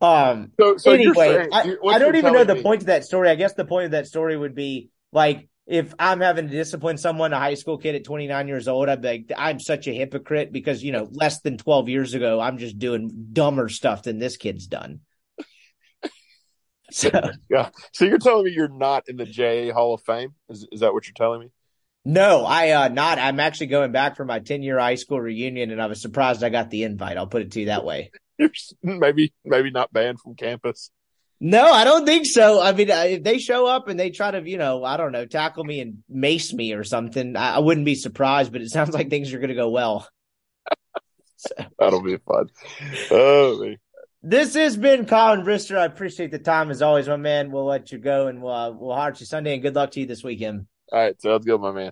um, so, so anyway, saying- I, I don't even know the me- point of that story. I guess the point of that story would be like if I'm having to discipline someone, a high school kid at 29 years old, I'd be like, I'm such a hypocrite because, you know, less than 12 years ago, I'm just doing dumber stuff than this kid's done. So, yeah. So you're telling me you're not in the JA Hall of Fame? Is, is that what you're telling me? No, I uh not. I'm actually going back for my 10 year high school reunion, and I was surprised I got the invite. I'll put it to you that way. Maybe maybe not banned from campus. No, I don't think so. I mean, if they show up and they try to, you know, I don't know, tackle me and mace me or something, I, I wouldn't be surprised. But it sounds like things are going to go well. so. That'll be fun. Oh, man. This has been Collin Brister. I appreciate the time as always, my man. We'll let you go and we'll, uh, we'll heart you Sunday and good luck to you this weekend. All right. Sounds good, my man.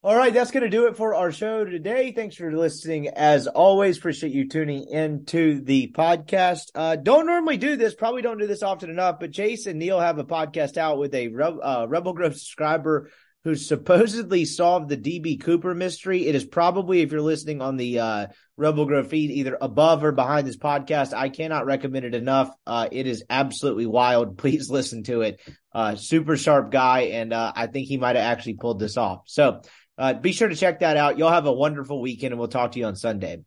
All right, that's going to do it for our show today. Thanks for listening. As always, appreciate you tuning into the podcast. Uh, don't normally do this, probably don't do this often enough, but Chase and Neil have a podcast out with a uh, Rebel Grove subscriber who supposedly solved the DB Cooper mystery. It is probably, if you're listening on the uh, Rebel feed, either above or behind this podcast. I cannot recommend it enough. Uh, it is absolutely wild. Please listen to it. Uh, super sharp guy, and uh, I think he might have actually pulled this off. So, uh, be sure to check that out. You'll have a wonderful weekend, and we'll talk to you on Sunday.